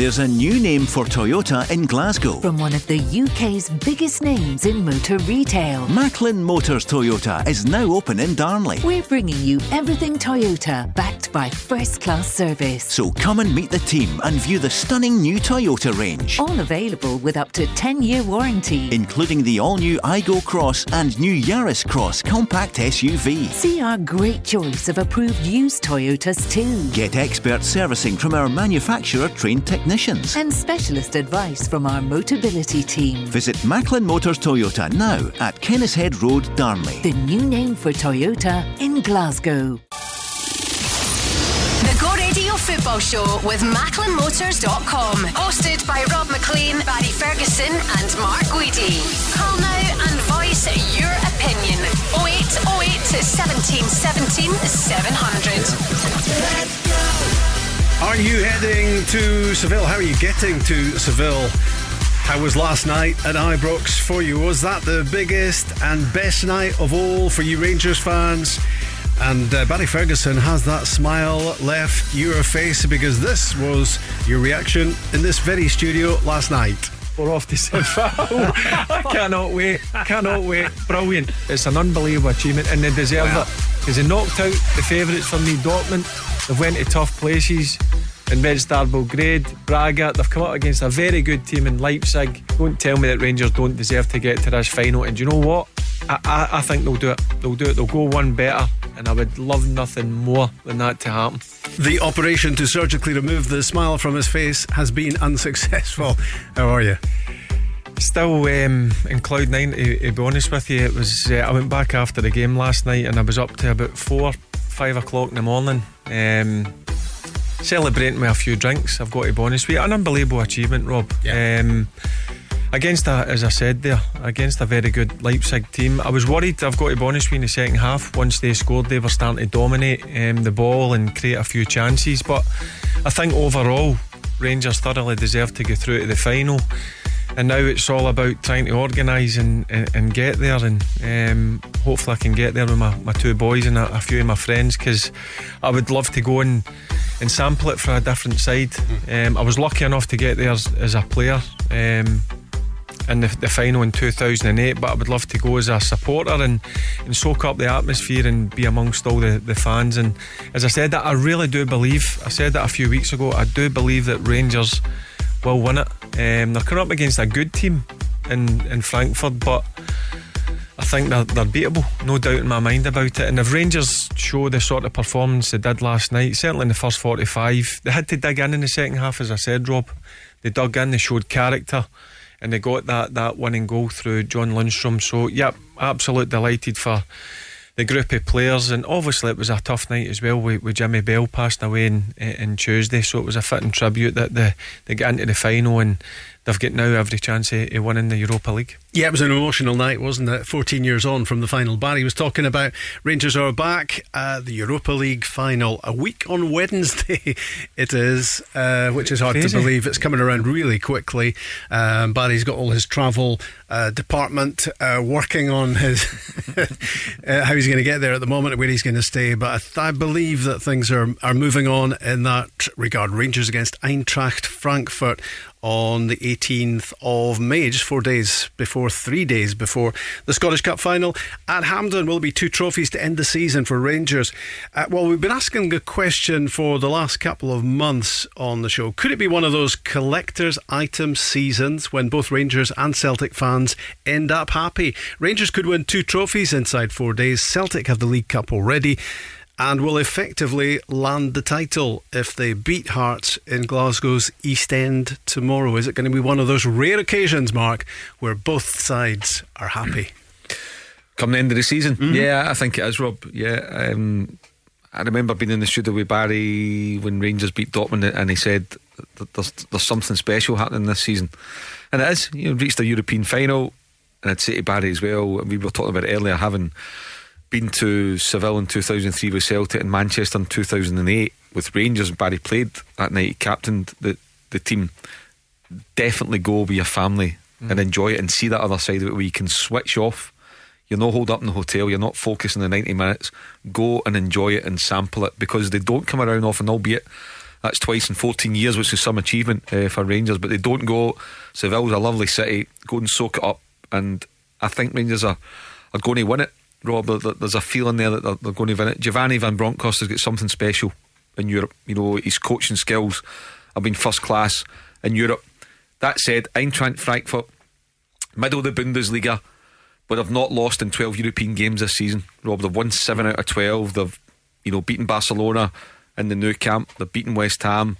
There's a new name for Toyota in Glasgow. From one of the UK's biggest names in motor retail. Macklin Motors Toyota is now open in Darnley. We're bringing you everything Toyota, backed by first class service. So come and meet the team and view the stunning new Toyota range. All available with up to 10 year warranty. Including the all new Aygo Cross and new Yaris Cross compact SUV. See our great choice of approved used Toyotas too. Get expert servicing from our manufacturer trained technicians. And specialist advice from our Motability team. Visit Macklin Motors Toyota now at Kennishead Road, Darnley. The new name for Toyota in Glasgow. The Go Radio Football Show with MacklinMotors.com. Hosted by Rob Maclean, Barry Ferguson, and Mark Guidi. Call now and voice your opinion. 0808 17 17 700. Are you heading to Seville? How are you getting to Seville? How was last night at Ibrox for you? Was that the biggest and best night of all for you Rangers fans? And uh, Barry Ferguson has that smile left your face because this was your reaction in this very studio last night. We're off to Seville. I cannot wait. Cannot wait. Brilliant. It's an unbelievable achievement and they deserve Wow. it. Because they knocked out the favourites for me, Dortmund. They've went to tough places. In Red Star Belgrade, Braga, they've come up against a very good team in Leipzig. Don't tell me that Rangers don't deserve to get to this final. And do you know what? I, I, I think they'll do it. They'll do it. They'll go one better. And I would love nothing more than that to happen. The operation to surgically remove the smile from his face has been unsuccessful. How are you? Still um, in cloud nine. To, to be honest with you, it was. Uh, I went back after the game last night, and I was up to about four, five o'clock in the morning, um, celebrating with a few drinks. I've got to be honest with you, an unbelievable achievement, Rob. Yeah. Um, against a, as I said there, against a very good Leipzig team. I was worried. I've got to be honest with you in the second half. Once they scored, they were starting to dominate um, the ball and create a few chances. But I think overall, Rangers thoroughly deserve to go through to the final and now it's all about trying to organise and, and, and get there and um, hopefully I can get there with my, my two boys and a, a few of my friends because I would love to go and, and sample it for a different side. Um, I was lucky enough to get there as, as a player um, in the, the final in 2008 but I would love to go as a supporter and, and soak up the atmosphere and be amongst all the, the fans. And as I said that I really do believe I said that a few weeks ago I do believe that Rangers will win it. Um, they're coming up against a good team in, in Frankfurt but I think they're, they're beatable no doubt in my mind about it. And if Rangers show the sort of performance they did last night certainly in the first 45 they had to dig in in the second half as I said Rob. They dug in they showed character and they got that that winning goal through John Lundstram. So, yep, absolute delighted for the group of players. And obviously, it was a tough night as well with, with Jimmy Bell passing away in, in Tuesday. So, it was a fitting tribute that they, they get into the final and they've got now every chance of, of winning the Europa League. Yeah, it was an emotional night, wasn't it? 14 years on from the final. Barry was talking about Rangers are back at the Europa League final. A week on Wednesday it is, uh, which is hard Crazy. to believe. It's coming around really quickly. Um, Barry's got all his travel uh, department uh, working on his uh, how he's going to get there at the moment, where he's going to stay. But I, th- I believe that things are, are moving on in that regard. Rangers against Eintracht Frankfurt on the 18th of May, just four days before, three days before the Scottish Cup final at Hampden. Will be two trophies to end the season for Rangers. Uh, well, we've been asking a question for the last couple of months on the show. Could it be one of those collector's item seasons when both Rangers and Celtic fans end up happy? Rangers could win two trophies inside four days. Celtic have the League Cup already and will effectively land the title if they beat Hearts in Glasgow's East End tomorrow. Is it going to be one of those rare occasions, Mark, where both sides are happy? Come the end of the season. Mm-hmm. Yeah, I think it is, Rob. Yeah. Um, I remember being in the studio with Barry when Rangers beat Dortmund and he said there's, there's something special happening this season. And it is. You know, reached the European final. And I'd say to Barry as well, we were talking about it earlier, having been to Seville in 2003 with Celtic and Manchester in 2008 with Rangers. Barry played that night, he captained the, the team. Definitely go with your family and enjoy it and see that other side of it where you can switch off. You're not holed up in the hotel, you're not focusing the 90 minutes. Go and enjoy it and sample it because they don't come around often, albeit That's twice in 14 years, which is some achievement uh, for Rangers. But they don't go. Seville's a lovely city. Go and soak it up. And I think Rangers are, are going to win it. Rob, there's a feeling there that they're, going to win it. Giovanni Van Bronckhorst has got something special in Europe. You know, his coaching skills have been first class in Europe. That said, Eintracht Frankfurt, middle of the Bundesliga, but have not lost in 12 European games this season. Rob, they've won 7 out of 12. They've, you know, beaten Barcelona in the Nou Camp. They've beaten West Ham.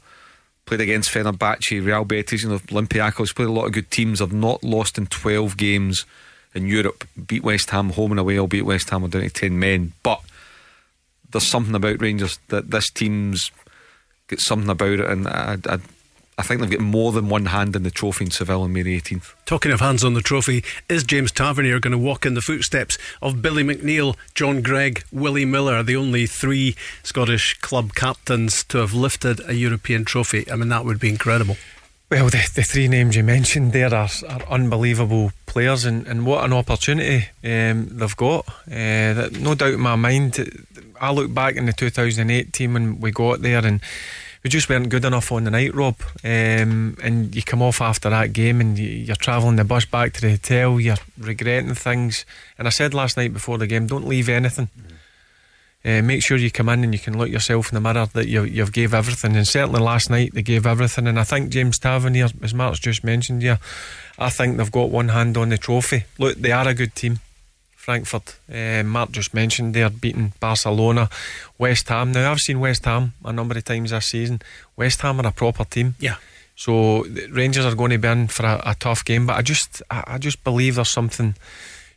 Played against Fenerbahce, Real Betis, and you know, Olympiacos. Played a lot of good teams. Have not lost in 12 games in Europe. Beat West Ham home and away, albeit West Ham are down to 10 men. But there's something about Rangers that this team's got something about it, and I, I, I think they've got more than one hand in the trophy in Seville on May 18th. Talking of hands on the trophy, is James Tavernier going to walk in the footsteps of Billy McNeill, John Greig, Willie Miller, the only three Scottish club captains to have lifted a European trophy? I mean, that would be incredible. Well, the, the three names you mentioned there are, are unbelievable players, and, and what an opportunity um, they've got. Uh, that, no doubt in my mind, I look back in the 2008 team when we got there, and we just weren't good enough on the night, Rob. Um, and you come off after that game, and you, are travelling the bus back to the hotel, you're regretting things. And I said last night before the game, don't leave anything. Mm. Uh, make sure you come in and you can look yourself in the mirror that you, you've gave everything. And certainly last night they gave everything. And I think James Tavernier, as Mark's just mentioned here, I think they've got one hand on the trophy. Look, they are a good team. Frankfurt, uh, Mark just mentioned they're beating Barcelona, West Ham. Now I've seen West Ham a number of times this season. West Ham are a proper team. Yeah. So Rangers are going to be in for a, a tough game, but I just I, I just believe there's something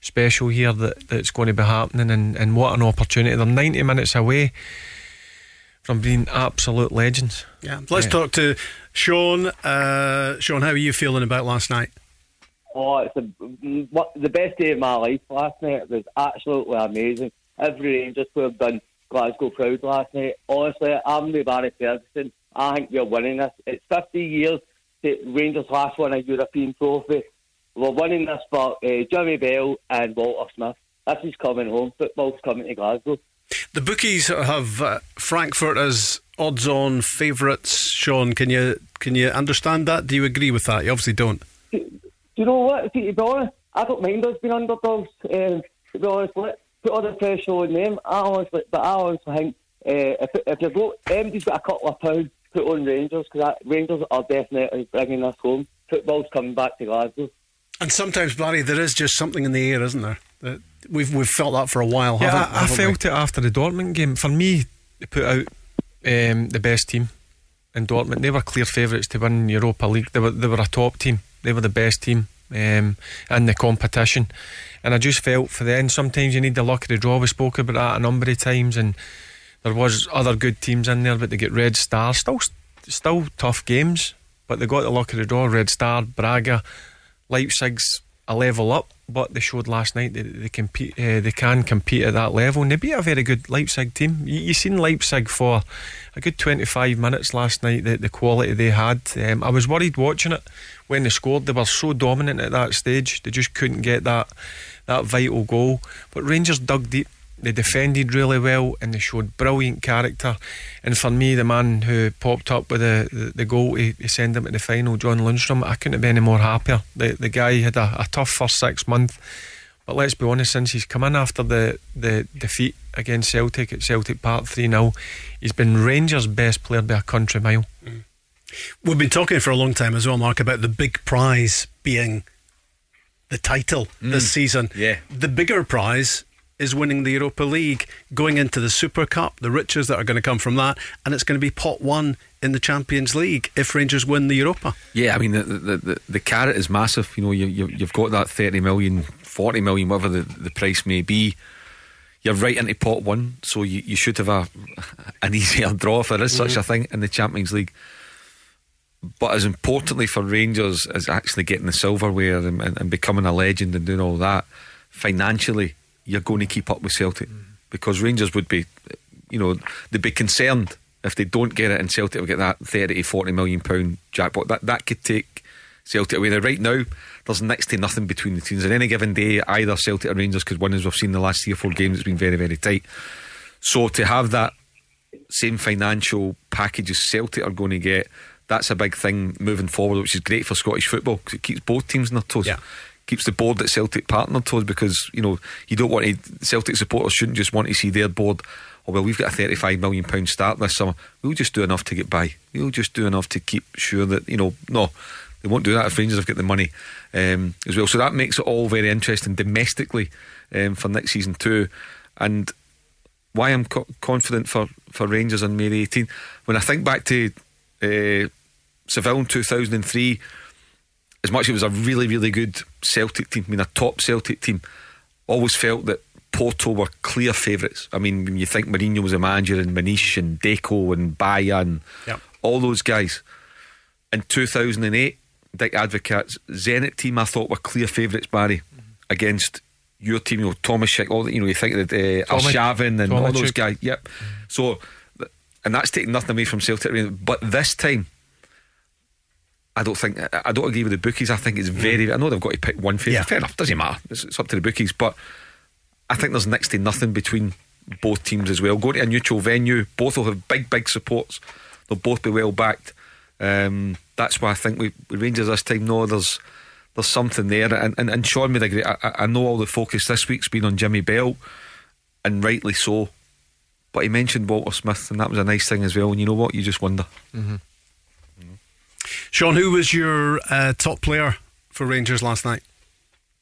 special here that, that's going to be happening, and, and what an opportunity. They're 90 minutes away from being absolute legends. Yeah, let's yeah. talk to Sean. Uh, Sean, how are you feeling about last night? Oh, it's a, what, the best day of my life last night. It was absolutely amazing. Every Rangers player done Glasgow proud last night. Honestly, I'm the Barry Ferguson. I think we're winning this. It's 50 years that Rangers last won a European trophy. We're winning this for uh, Jimmy Bell and Walter Smith. This is coming home. Football's coming to Glasgow. The bookies have uh, Frankfurt as odds-on favourites. Sean, can you can you understand that? Do you agree with that? You obviously don't. Do, do you know what? To be honest, I don't mind us being underdogs. Um, to be honest, let put all the pressure on them. I honestly, but I honestly think uh, if if you go, MD's got a couple of pounds put on Rangers because Rangers are definitely bringing us home. Football's coming back to Glasgow. And sometimes, Barry, there is just something in the air, isn't there? That we've we've felt that for a while. Yeah, haven't, I, I felt we? it after the Dortmund game. For me, they put out um, the best team in Dortmund. They were clear favourites to win Europa League. They were they were a top team. They were the best team um, in the competition. And I just felt for the end, sometimes you need the luck of the draw. We spoke about that a number of times, and there was other good teams in there, but they get Red Star. Still, still tough games, but they got the luck of the draw. Red Star, Braga. Leipzig's a level up, but they showed last night that they compete, uh, they can compete at that level, and they beat a very good Leipzig team. You, you seen Leipzig for a good 25 minutes last night. The, the quality they had, um, I was worried watching it when they scored. They were so dominant at that stage, they just couldn't get that that vital goal. But Rangers dug deep they defended really well and they showed brilliant character. And for me, the man who popped up with the, the, the goal to, to, send them to the final, John Lundstram, I couldn't have been any more happier. The, the guy had a, a tough first six months. But let's be honest, since he's come in after the, the defeat against Celtic at Celtic Park 3 0, he's been Rangers' best player by a country mile. Mm. We've been talking for a long time as well, Mark, about the big prize being the title mm. this season. Yeah. The bigger prize is winning the Europa League, going into the Super Cup, the riches that are going to come from that, and it's going to be pot one in the Champions League if Rangers win the Europa. Yeah, I mean the the, the, the carrot is massive. You know, you, you have got that thirty million, forty million, whatever the, the price may be. You're right into pot one, so you, you should have a an easier draw if there is mm-hmm. such a thing in the Champions League. But as importantly for Rangers as actually getting the silverware and, and, and becoming a legend and doing all that, financially you're going to keep up with Celtic mm. because Rangers would be, you know, they'd be concerned if they don't get it and Celtic will get that 30, 40 million pound jackpot. That that could take Celtic away. Now, right now, there's next to nothing between the teams. On any given day, either Celtic or Rangers could win, as we've seen the last three or four games. It's been very, very tight. So to have that same financial packages Celtic are going to get. That's a big thing moving forward, which is great for Scottish football because it keeps both teams on their toes. Yeah. Keeps the board at Celtic partner toes because you know you don't want to. Celtic supporters shouldn't just want to see their board. Oh well, we've got a thirty-five million pound start this summer. We'll just do enough to get by. We'll just do enough to keep sure that you know. No, they won't do that if Rangers have got the money um, as well. So that makes it all very interesting domestically um, for next season too. And why I'm co- confident for, for Rangers on May 18. When I think back to uh, Seville in 2003, as much as it was a really, really good Celtic team, I mean, a top Celtic team, always felt that Porto were clear favourites. I mean, when you think Mourinho was a manager and Maniche and Deco and Baia and Yep. all those guys. In 2008, Dick Advocaat's Zenit team, I thought were clear favourites, Barry, against your team, you know, Tymoshchuk, all the, you know, you think of the, uh, Arshavin and all those guys. Yep. So, and that's taking nothing away from Celtic. But this time, I don't think I don't agree with the bookies. I think it's very. I know they've got to pick one favourite. Yeah. Fair enough. Doesn't matter. It's, it's up to the bookies. But I think there's next to nothing between both teams as well. Going to a neutral venue, both will have big, big supports. They'll both be well backed. Um, that's why I think we, with Rangers this time. No, there's there's something there. And and, and Sean made a great. I, I- I know all the focus this week's been on Jimmy Bell, and rightly so. But he mentioned Walter Smith, and that was a nice thing as well. And you know what? You just wonder. Sean, who was your uh, top player for Rangers last night?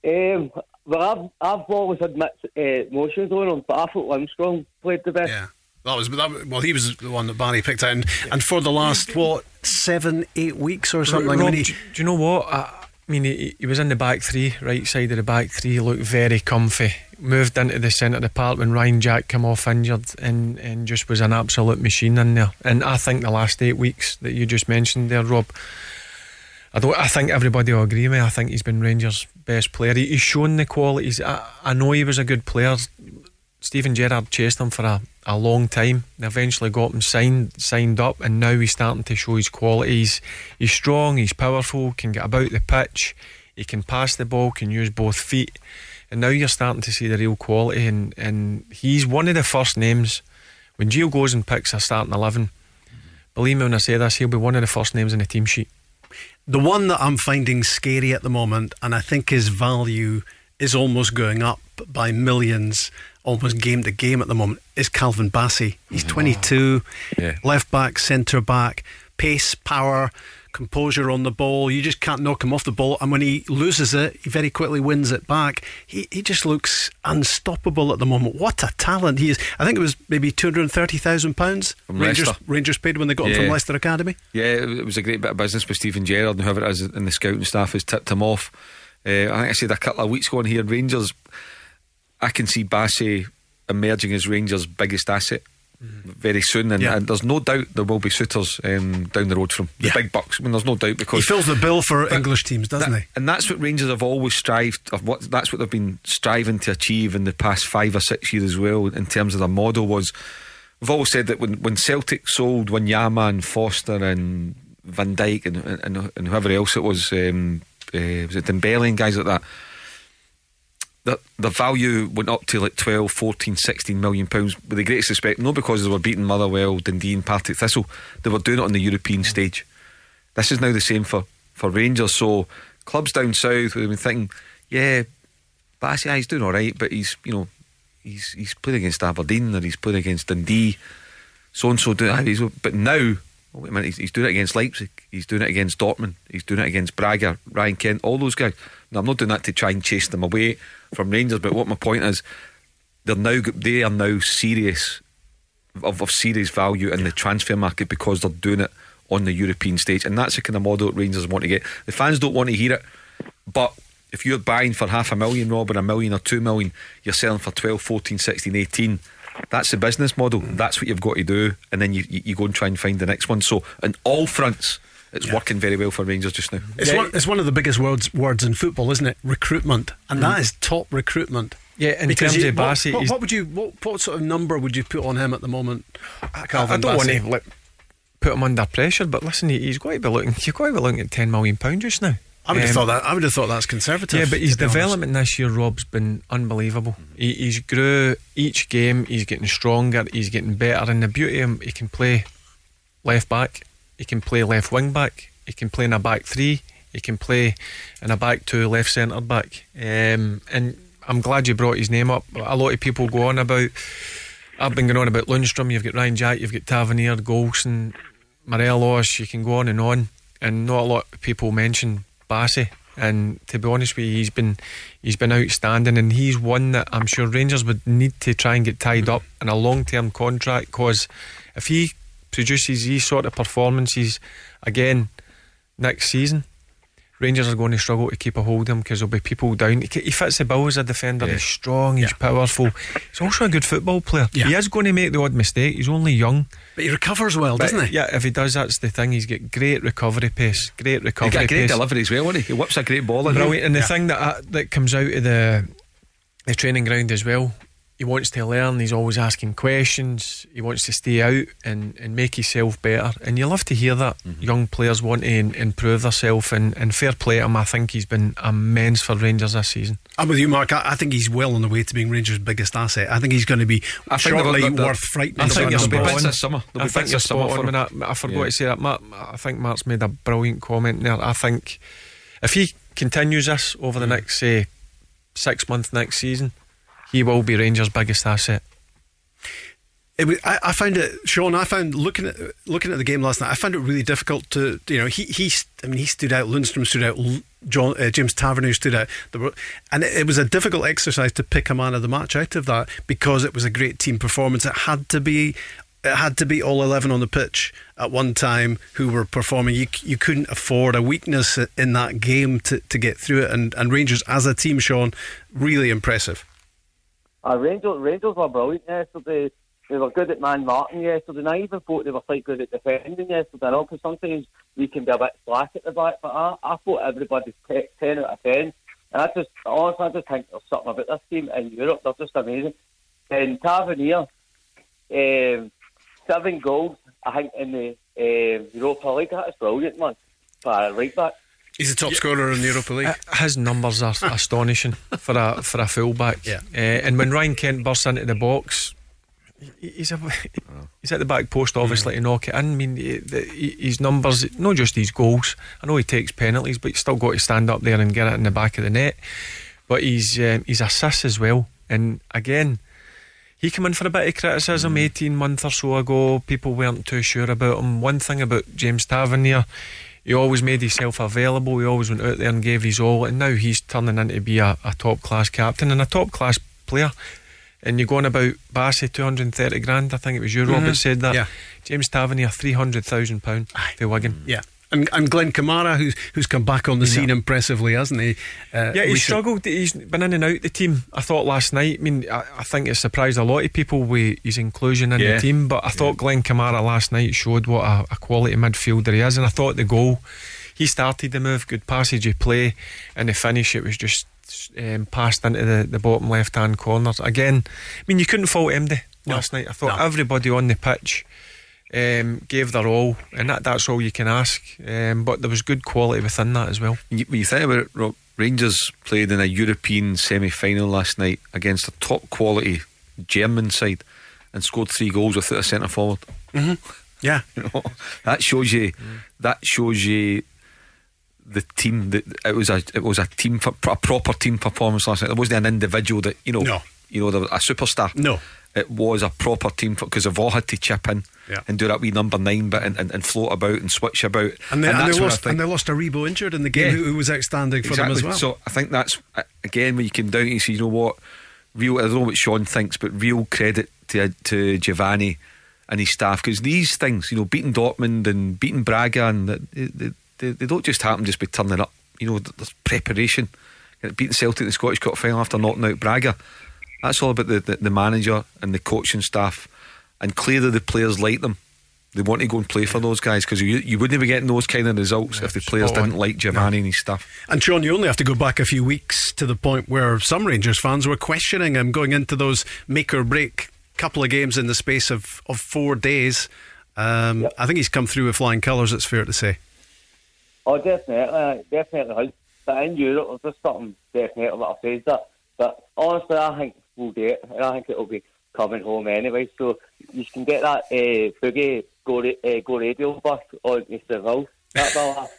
Um, well, I've, I've always had mixed uh, emotions going on him, but I thought Armstrong played the best. Yeah. That was that, well. He was the one that Barry picked out, and, and for the last what seven, eight weeks or something. I mean, he- do, do you know what? I, I mean, he, he was in the back three, right side of the back three, looked very comfy. Moved into the centre of the park when Ryan Jack came off injured and, and just was an absolute machine in there. And I think the last eight weeks that you just mentioned there, Rob, I don't. I think everybody will agree with me. I think he's been Rangers' best player. He, he's shown the qualities. I, I know he was a good player. Steven Gerrard chased him for a, a long time. They eventually got him signed signed up, and now he's starting to show his qualities. He's strong. He's powerful. Can get about the pitch. He can pass the ball. Can use both feet. And now you're starting to see the real quality. And, and he's one of the first names when Gio goes and picks a starting eleven. Believe me when I say this, he'll be one of the first names in the team sheet. the one that I'm finding scary at the moment, and I think his value is almost going up by millions, almost game to game at the moment, is Calvin Bassey. He's 22, Yeah. left back, centre back, pace, power, composure on the ball. You just can't knock him off the ball, and when he loses it, he very quickly wins it back. He he just looks unstoppable at the moment. What a talent he is! I think it was maybe two hundred and thirty thousand pounds. Rangers Leicester. Rangers paid when they got him from Leicester Academy. Yeah, it it was a great bit of business with Steven Gerrard and whoever it is in the scouting staff has tipped him off. Uh, I think I said a couple of weeks ago on here, Rangers, I can see Bassey emerging as Rangers' biggest asset very soon, and, Yeah. and there's no doubt there will be suitors um, down the road from the Yeah. big bucks. I mean, there's no doubt because He fills the bill for English teams, doesn't that- he? And that's what Rangers have always strived. Of what that's what they've been striving to achieve in the past five or six years as well. In terms of their model was, we've always said that when when Celtic sold Wanyama and Forster and Van Dijk and and, and whoever else it was, um, uh, was it Dembele and guys like that. The, the value went up to like 12, 14, 16 million pounds with the greatest respect, not because they were beating Motherwell, Dundee, and Partick Thistle. They were doing it on the European mm. stage. This is now the same for, for Rangers. So clubs down south would have been thinking, yeah, Bassey, aye, he's doing all right, but he's you know he's he's played against Aberdeen or he's played against Dundee, so and so doing. Ah, but now, oh, wait a minute, he's, he's doing it against Leipzig, he's doing it against Dortmund, he's doing it against Braga, Ryan Kent, all those guys. Now I'm not doing that to try and chase them away from Rangers, but what my point is, they're now they are now serious of, of serious value in the transfer market because they're doing it on the European stage, and that's the kind of model that Rangers want to get. The fans don't want to hear it, but if you're buying for half a million, Rob, or a million or two million, you're selling for 12, 14, 16, 18. That's the business model. That's what you've got to do, and then you, you, you go and try and find the next one. So, in all fronts, it's working very well for Rangers just now. It's, one, it's one of the biggest words words in football, isn't it? Recruitment, and that is top recruitment. Yeah, in Because terms you- of what- Bassey, what, what would you what, what sort of number would you put on him at the moment? I Calvin don't want to like, put him under pressure, but listen, he- he's got to be looking. You've got to be looking at ten million pound just now. I would have Um, thought that. I would have thought that's conservative. Yeah, but his to be honest. development this year, Rob's been unbelievable. He, he's grew each game. He's getting stronger. He's getting better. And the beauty of him, he can play left back. He can play left wing back. He can play in a back three. He can play in a back two, left centre back. Um, and I'm glad you brought his name up. A lot of people go on about. I've been going on about Lundstram. You've got Ryan Jack. You've got Tavernier, Goldson, Morelos. You can go on and on. And not a lot of people mention Bassey. And to be honest with you, he's been he's been outstanding, and he's one that I'm sure Rangers would need to try and get tied up in a long term contract. Because if he produces these sort of performances again next season, Rangers are going to struggle to keep a hold of him because there'll be people down. He, fits the bill as a defender. Yeah. He's strong. He's Yeah. powerful. He's also a good football player. Yeah. He is going to make the odd mistake. He's only young. But he recovers well, But doesn't he? Yeah, if he does, that's the thing. He's got great recovery pace. Great recovery. He recovery got great pace. delivery as well, wasn't he? He whips a great ball in. Brilliant. And the thing that uh, that comes out of the the training ground as well, he wants to learn. He's always asking questions. He wants to stay out and, and make himself better. And you love to hear that Mm-hmm. young players want to in, improve themselves. And, and fair play to him. I think he's been immense for Rangers this season. I'm with you, Mark. I, I think he's well on the way to being Rangers' biggest asset. I think he's going to be I think shortly they'll- they'll- worth frightening. I think for you're they'll be bits this summer. There'll I be think bits you're this summer spot for on. him. I, I forgot Yeah. to say that. Mark, I think Mark's made a brilliant comment there. I think if he continues this over Mm. the next, say, six months next season, he will be Rangers' biggest asset. Was, I, I found it, Sean. I found looking at looking at the game last night. I found it really difficult to, you know, he he. I mean, he stood out. Lundstram stood out. John uh, James Tavernier stood out. Were, and it, it was a difficult exercise to pick a man of the match out of that because it was a great team performance. It had to be. It had to be all eleven on the pitch at one time who were performing. You you couldn't afford a weakness in that game to, to get through it. And and Rangers as a team, Sean, really impressive. Uh, Rangers, Rangers were brilliant yesterday. They were good at man marking yesterday. And I even thought they were quite good at defending yesterday. I know because sometimes we can be a bit slack at the back, but I, I thought everybody's te- 10 out of 10. And I just, honestly, I just think there's something about this team in Europe. They're just amazing. And Tavernier, um, seven goals, I think, in the um, Europa League. That is brilliant, man. For a right back. He's the top scorer in the Europa League. Uh, His numbers are astonishing for a for a fullback. Yeah. Uh, and when Ryan Kent bursts into the box, he's a, he's at the back post obviously to knock it in. I mean, he- the- his numbers, not just his goals. I know he takes penalties, but he's still got to stand up there and get it in the back of the net. But he's um, he's assists as well. And again, he came in for a bit of criticism 18 months or so ago. People weren't too sure about him. One thing about James Tavernier, he always made himself available. He always went out there and gave his all. And now he's turning into be a, a top class captain and a top class player. And you're going about Bassey 230 grand. I think it was you, Rob, that mm-hmm. said that. Yeah. James Tavernier 300,000 pound for Wigan. Yeah. And, and Glenn Kamara, who's who's come back on the scene Yeah. impressively, hasn't he? Uh, Yeah, he struggled. He's been in and out the team. I thought last night. I mean, I, I think it surprised a lot of people with his inclusion in Yeah. the team. But I thought Glenn Kamara last night showed what a, a quality midfielder he is, and I thought the goal he started the move, good passage of play, and the finish it was just um, passed into the, the bottom left hand corner again. I mean, you couldn't fault MD No. last night. I thought No. everybody on the pitch. Um, gave their all, and that, that's all you can ask. Um, but there was good quality within that as well. When you, when you think about it, Rob, Rangers played in a European semi final last night against a top quality German side and scored three goals without a centre forward. Yeah. You know, that shows you. That shows you the team. That it was a it was a team a proper team performance last night. There wasn't an individual that you know. No. You know, there was a superstar. No. It was a proper team because they've all had to chip in Yeah. and do that wee number nine bit and, and, and float about and switch about. And they, and that's they lost, and they lost Aribo injured in the game, Yeah. who, who was outstanding for them as well. So I think that's again when you came down to see, you know what, real. I don't know what Sean thinks, but real credit to to Giovanni and his staff because these things, you know, beating Dortmund and beating Braga, and that- they, they, they don't just happen just by turning up. You know, there's preparation. Beating Celtic in the Scottish Cup final after knocking out Braga. That's all about the, the, the manager and the coaching staff. And clearly the players like them. They want to go and play for those guys because you, you wouldn't be getting those kind of results if the players didn't like Giovanni and his stuff. And Sean, you only have to go back a few weeks to the point where some Rangers fans were questioning him going into those make or break couple of games in the space of, of four days. Um, Yep. I think he's come through with flying colours, it's fair to say. Oh, definitely, definitely. has. But in Europe, there's just something definitely that says that. But honestly, I think we'll get it, and I think it'll be coming home anyway. So you can get that uh, boogie go, uh, go radio bus on Mr. Seville. That will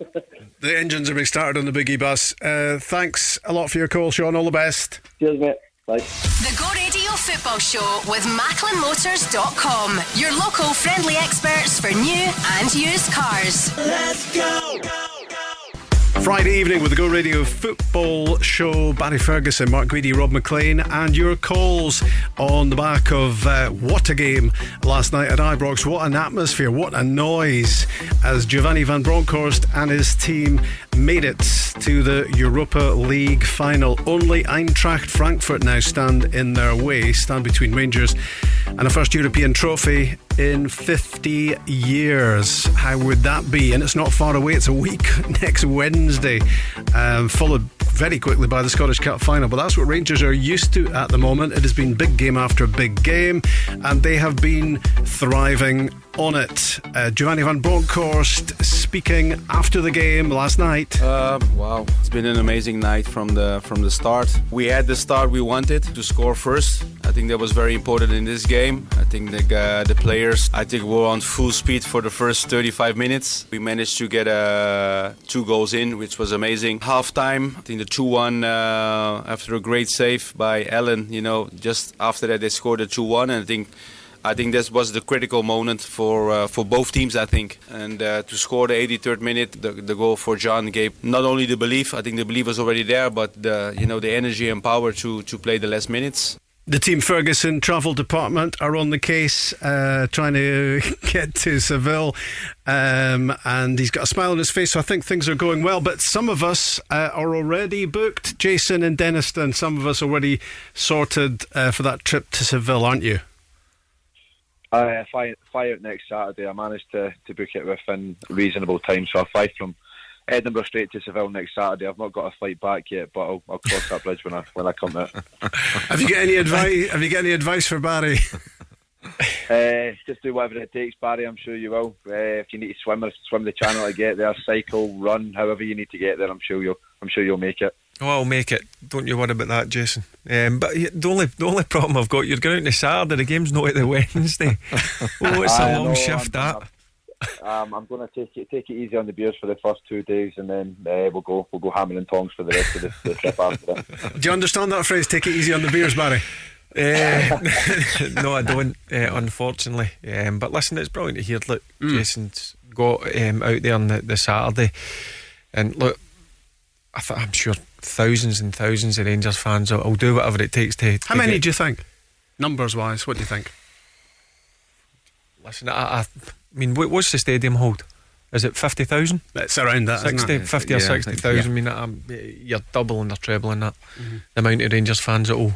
The engines are being started on the boogie bus. Uh, thanks a lot for your call, Sean. All the best. Cheers, mate. Bye. The Go Radio Football Show with MacklinMotors.com. Your local friendly experts for new and used cars. Let's go! Friday evening with the Go Radio Football Show. Barry Ferguson, Mark Guidi, Rob Maclean, and your calls on the back of uh, what a game last night at Ibrox. What an atmosphere, what a noise as Giovanni Van Bronckhorst and his team made it to the Europa League final. Only Eintracht Frankfurt now stand in their way, stand between Rangers and a first European trophy in 50 years. How would that be? And it's not far away, it's a week next Wednesday, um, followed very quickly by the Scottish Cup final. But that's what Rangers are used to at the moment. It has been big game after big game, and they have been thriving on it. Uh, Giovanni Van Bronckhorst speaking after the game last night. Uh, wow, it's been an amazing night from the from the start. We had the start we wanted to score first. I think that was very important in this game. I think the uh, the players, I think, we were on full speed for the first 35 minutes. We managed to get uh, two goals in, which was amazing. Half time, I think the 2-1 uh, after a great save by Allan. You know, just after that they scored a 2-1, and I think. I think this was the critical moment for uh, for both teams. I think, and uh, to score the 83rd minute, the, the goal for John gave not only the belief. I think the belief was already there, but the you know the energy and power to to play the last minutes. The Team Ferguson travel department are on the case, uh, trying to get to Seville, um, and he's got a smile on his face. So I think things are going well. But some of us uh, are already booked. Jason and Denniston, some of us already sorted uh, for that trip to Seville, aren't you? I fly, fly out next Saturday. I managed to, to book it within reasonable time, so I fly from Edinburgh straight to Seville next Saturday. I've not got a flight back yet, but I'll, I'll cross that bridge when I when I come out. have you got any advice? Have you got any advice for Barry? uh, just do whatever it takes, Barry. I'm sure you will. Uh, if you need to swim, swim the channel to get there, cycle, run, however you need to get there. I'm sure you'll. I'm sure you'll make it. Oh, I'll make it. Don't you worry about that, Jason. Um, but the only the only problem I've got, you're going out on the Saturday. The game's not at the Wednesday. oh, it's a long know, shift. I'm, that. Um, I'm going to take it take it easy on the beers for the first two days, and then uh, we'll go we'll go hammering and tongs for the rest of the, the trip after that. Do you understand that phrase? Take it easy on the beers, Barry. Uh, no, I don't. Uh, unfortunately, um, but listen, it's brilliant to hear. Look, mm. Jason's got um, out there on the, the Saturday, and look, I th- I'm sure thousands and thousands of Rangers fans will, will do whatever it takes to. to How many get... do you think, numbers wise? What do you think? Listen, I, I mean, what's the stadium hold? Is it 50,000? It's around that. 60, 50 yeah, or 60,000. Yeah. I mean, I'm, you're doubling or trebling that. Mm-hmm. The amount of Rangers fans that will,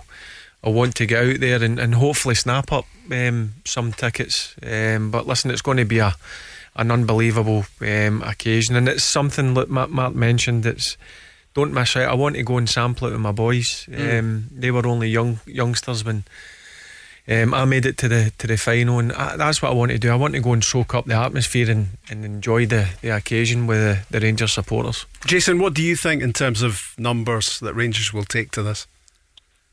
will want to get out there and, and hopefully snap up um, some tickets. Um, but listen, it's going to be a an unbelievable um, occasion, and it's something that Matt, Matt mentioned. It's don't miss out. I want to go and sample it with my boys. Mm. Um, they were only young youngsters when um, I made it to the to the final, and I, that's what I want to do. I want to go and soak up the atmosphere and, and enjoy the, the occasion with the, the Rangers supporters. Jason, what do you think in terms of numbers that Rangers will take to this?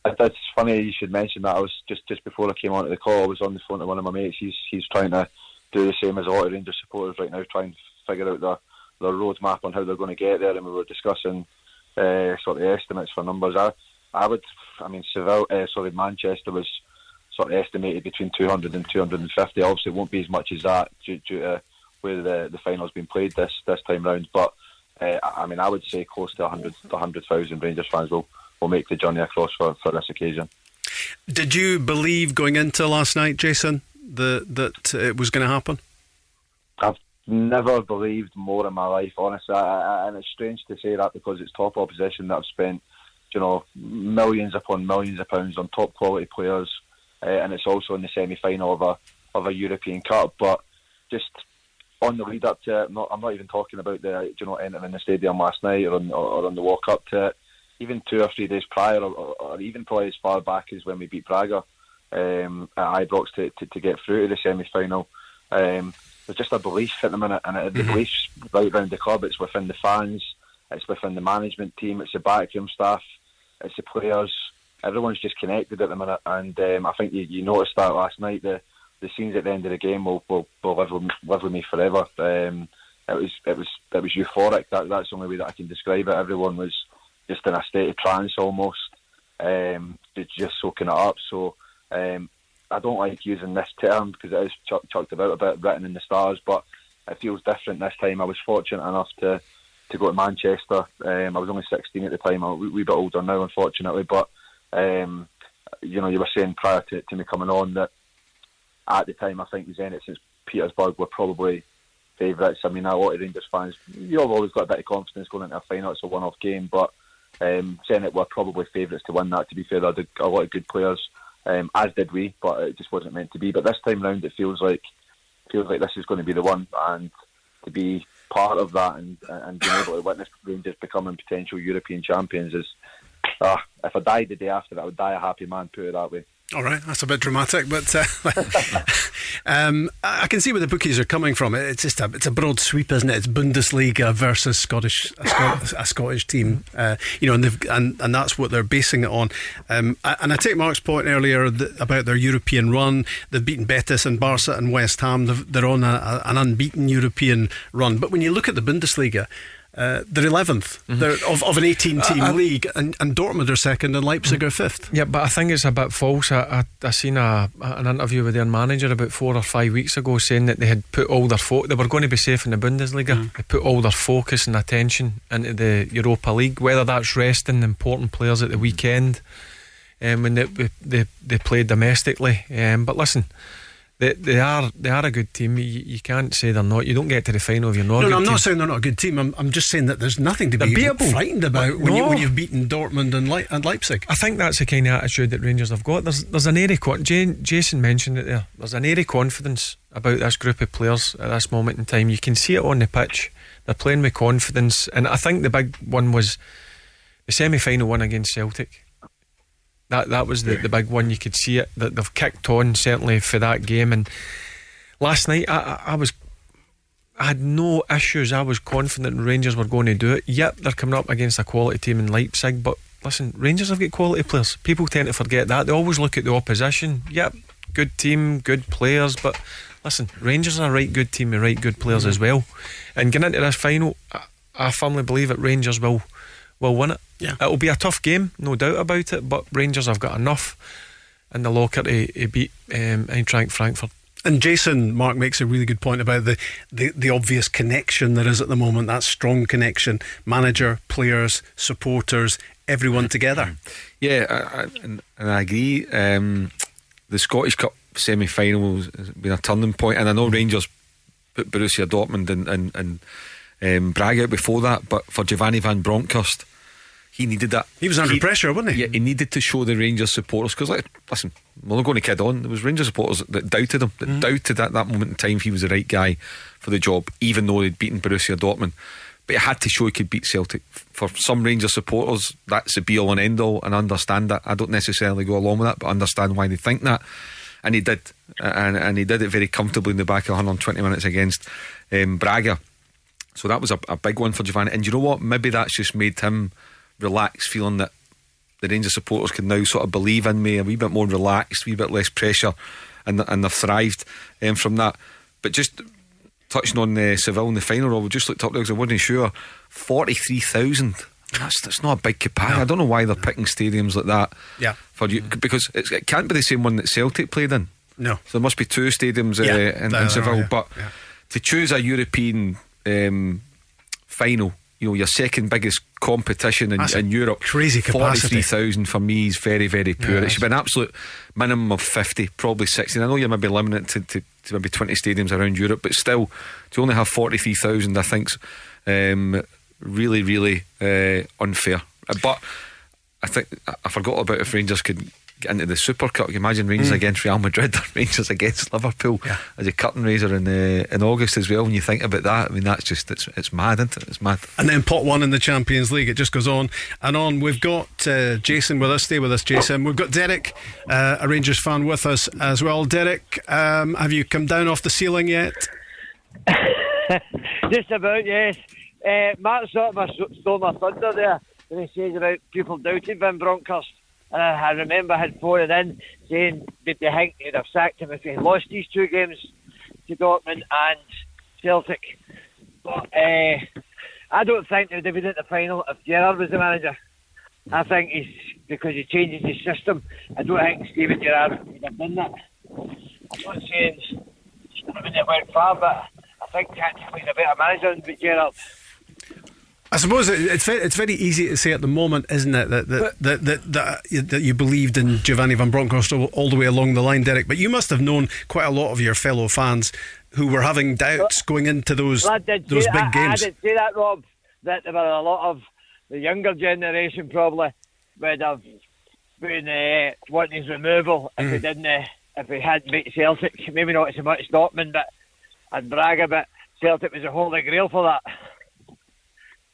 That's funny you should mention that. I was just just before I came onto the call. I was on the phone to one of my mates. He's he's trying to do the same as a lot of Rangers supporters right now, trying to figure out their their roadmap on how they're going to get there. And we were discussing uh, sort of estimates for numbers. I, I would, I mean, Seville, uh, sorry, Manchester was sort of estimated between 200 and 250. Obviously, it won't be as much as that due, due to where the the final's been played this this time round. But uh, I mean, I would say close to 100 100,000 Rangers fans will will make the journey across for, for this occasion. Did you believe going into last night, Jason, that that it was going to happen? I've never believed more in my life, honestly. I, I, and it's strange to say that because it's top opposition that I've spent, you know, millions upon millions of pounds on top quality players, uh, and it's also in the semi final of a of a European Cup. But just on the lead up to it, I'm not, I'm not even talking about the you know entering the stadium last night or on, or on the walk up to it. Even two or three days prior, or, or even probably as far back as when we beat Braga um, at Ibrox to, to, to, get through to the semi final. Um, there's just a belief at the minute, and the mm-hmm. belief's right around the club. It's within the fans, it's within the management team, it's the backroom staff, it's the players. Everyone's just connected at the minute, and um, I think you, you noticed that last night. The the scenes at the end of the game will will, will live, with, live with me forever. Um, it was it was it was euphoric. That that's the only way that I can describe it. Everyone was just in a state of trance almost, um, just soaking it up. So um, I don't like using this term because it is ch- chucked about a bit, written in the stars, but it feels different this time. I was fortunate enough to to go to Manchester. Um, I was only 16 at the time. I'm a wee bit older now, unfortunately, but um, you know, you were saying prior to, to me coming on that at the time I think Zenit Saint Petersburg were probably favourites. I mean, a lot of Rangers fans, you've always got a bit of confidence going into a final. It's a one-off game, but um, Zenit were probably favourites to win that. To be fair, they had a lot of good players, um, as did we, but it just wasn't meant to be. But this time round, it feels like feels like this is going to be the one, and to be part of that and and being able to witness Rangers becoming potential European champions is. Uh, if I died the day after, I would die a happy man. Put it that way. All right, that's a bit dramatic, but uh, um, I can see where the bookies are coming from. It's just a it's a broad sweep, isn't it? It's Bundesliga versus Scottish a, Scot- a Scottish team, uh, you know, and, and and that's what they're basing it on. Um, and I take Mark's point earlier about their European run. They've beaten Betis and Barca and West Ham. They're on a, a, an unbeaten European run. But when you look at the Bundesliga. Uh, they're 11th mm-hmm. they're of, of an 18 team uh, league, and, and Dortmund are second, and Leipzig are fifth. Yeah, but I think it's a bit false. I, I, I seen a, an interview with their manager about four or five weeks ago saying that they had put all their fo- they were going to be safe in the Bundesliga. Mm. They put all their focus and attention into the Europa League, whether that's resting important players at the weekend um, when they, they, they played domestically. Um, but listen, they, they are they are a good team. You, you, can't say they're not. You don't get to the final if you're not. No, no I'm team. not saying they're not a good team. I'm, I'm just saying that there's nothing to be frightened about when, no. you, when you've beaten Dortmund and, Le- and Leipzig. I think that's the kind of attitude that Rangers have got. There's there's an airy Jane, Jason mentioned it there. There's an airy confidence about this group of players at this moment in time. You can see it on the pitch. They're playing with confidence, and I think the big one was the semi-final one against Celtic. That that was the, the big one. You could see it that they've kicked on certainly for that game. And last night I, I, was I had no issues. I was confident Rangers were going to do it. Yep, they're coming up against a quality team in Leipzig, but listen, Rangers have got quality players. People tend to forget that. They always look at the opposition. Yep, good team, good players, but listen, Rangers are a right good team with right good players mm-hmm. as well. And getting into this final, I, I firmly believe that Rangers will will win it. Yeah. It'll be a tough game, no doubt about it, but Rangers have got enough in the locker to, to beat um, Eintracht Frankfurt. And Jason Mark makes a really good point about the, the, the obvious connection there is at the moment, that strong connection. Manager, players, supporters, everyone together. Yeah, I, I, and, and, I agree. Um, the Scottish Cup semi final has been a turning point, and I know Rangers put Borussia Dortmund and, and, and um, Braga before that, but for Giovanni Van Bronckhorst, he needed that. He was under he, pressure, wasn't he? Yeah, he needed to show the Rangers supporters because, like, listen, we're not going to kid on. There was Rangers supporters that doubted him, that mm. doubted at that moment in time he was the right guy for the job, even though he'd beaten Borussia Dortmund. But he had to show he could beat Celtic. For some Rangers supporters, that's the be all and end all, and understand that. I don't necessarily go along with that, but understand why they think that. And he did, and, and he did it very comfortably in the back of 120 minutes against um, Braga. So that was a, a big one for Giovanni. And you know what? Maybe that's just made him relax, feeling that the Rangers supporters can now sort of believe in me, a wee bit more relaxed, a wee bit less pressure, and and they've thrived um, from that. But just touching on the uh, Seville in the final, we just looked up there because I wasn't sure. Forty three thousand. That's that's not a big capacity. No. I don't know why they're picking stadiums like that. Yeah. For you because it can't be the same one that Celtic played in. No. So there must be two stadiums uh, yeah, in, in Seville. Yeah. But yeah. to choose a European um, final. You know, your second biggest competition in, in Europe. Crazy capacity. 43,000 for me is very, very poor. Yeah, it should be an absolute minimum of 50, probably 60. I know you're maybe limited to, to, to maybe 20 stadiums around Europe, but still, to only have 43,000, I think's um, really, really uh, unfair. But I think I forgot about if Rangers could into the Super Cup. You imagine Rangers mm. against Real Madrid or Rangers against Liverpool yeah. as a curtain raiser in uh, in August as well. When you think about that, I mean that's just it's it's mad, isn't it? It's mad. And then pot one in the Champions League. It just goes on and on. We've got uh, Jason with us. Stay with us, Jason. We've got Derek, uh, a Rangers fan, with us as well. Derek, um, have you come down off the ceiling yet? just about, yes. uh, Matt sort of stole my thunder there when he says about people doubting Van Bronckhorst. And I, I remember had phoned in saying that they think they'd have sacked him if he lost these two games to Dortmund and Celtic. But uh, I don't think they would have been at the final if Gerrard was the manager. I think he's because he changes his system. I don't think Steven Gerrard would have done that. I'm not saying I it went far, but I think tactically he's a better manager than Gerrard. I suppose it's very, it's very easy to say at the moment, isn't it, that that, that, that, that, that you believed in Giovanni Van Bronckhorst all, all, the way along the line, Derek. But you must have known quite a lot of your fellow fans who were having doubts going into those well, those big I, games. I did say that, Rob. That there were a lot of the younger generation probably would have been uh, wanting his removal if he Mm. didn't. Uh, if he hadn't beat Celtic, maybe not so much Dortmund, but and Braga, but Celtic was a holy grail for that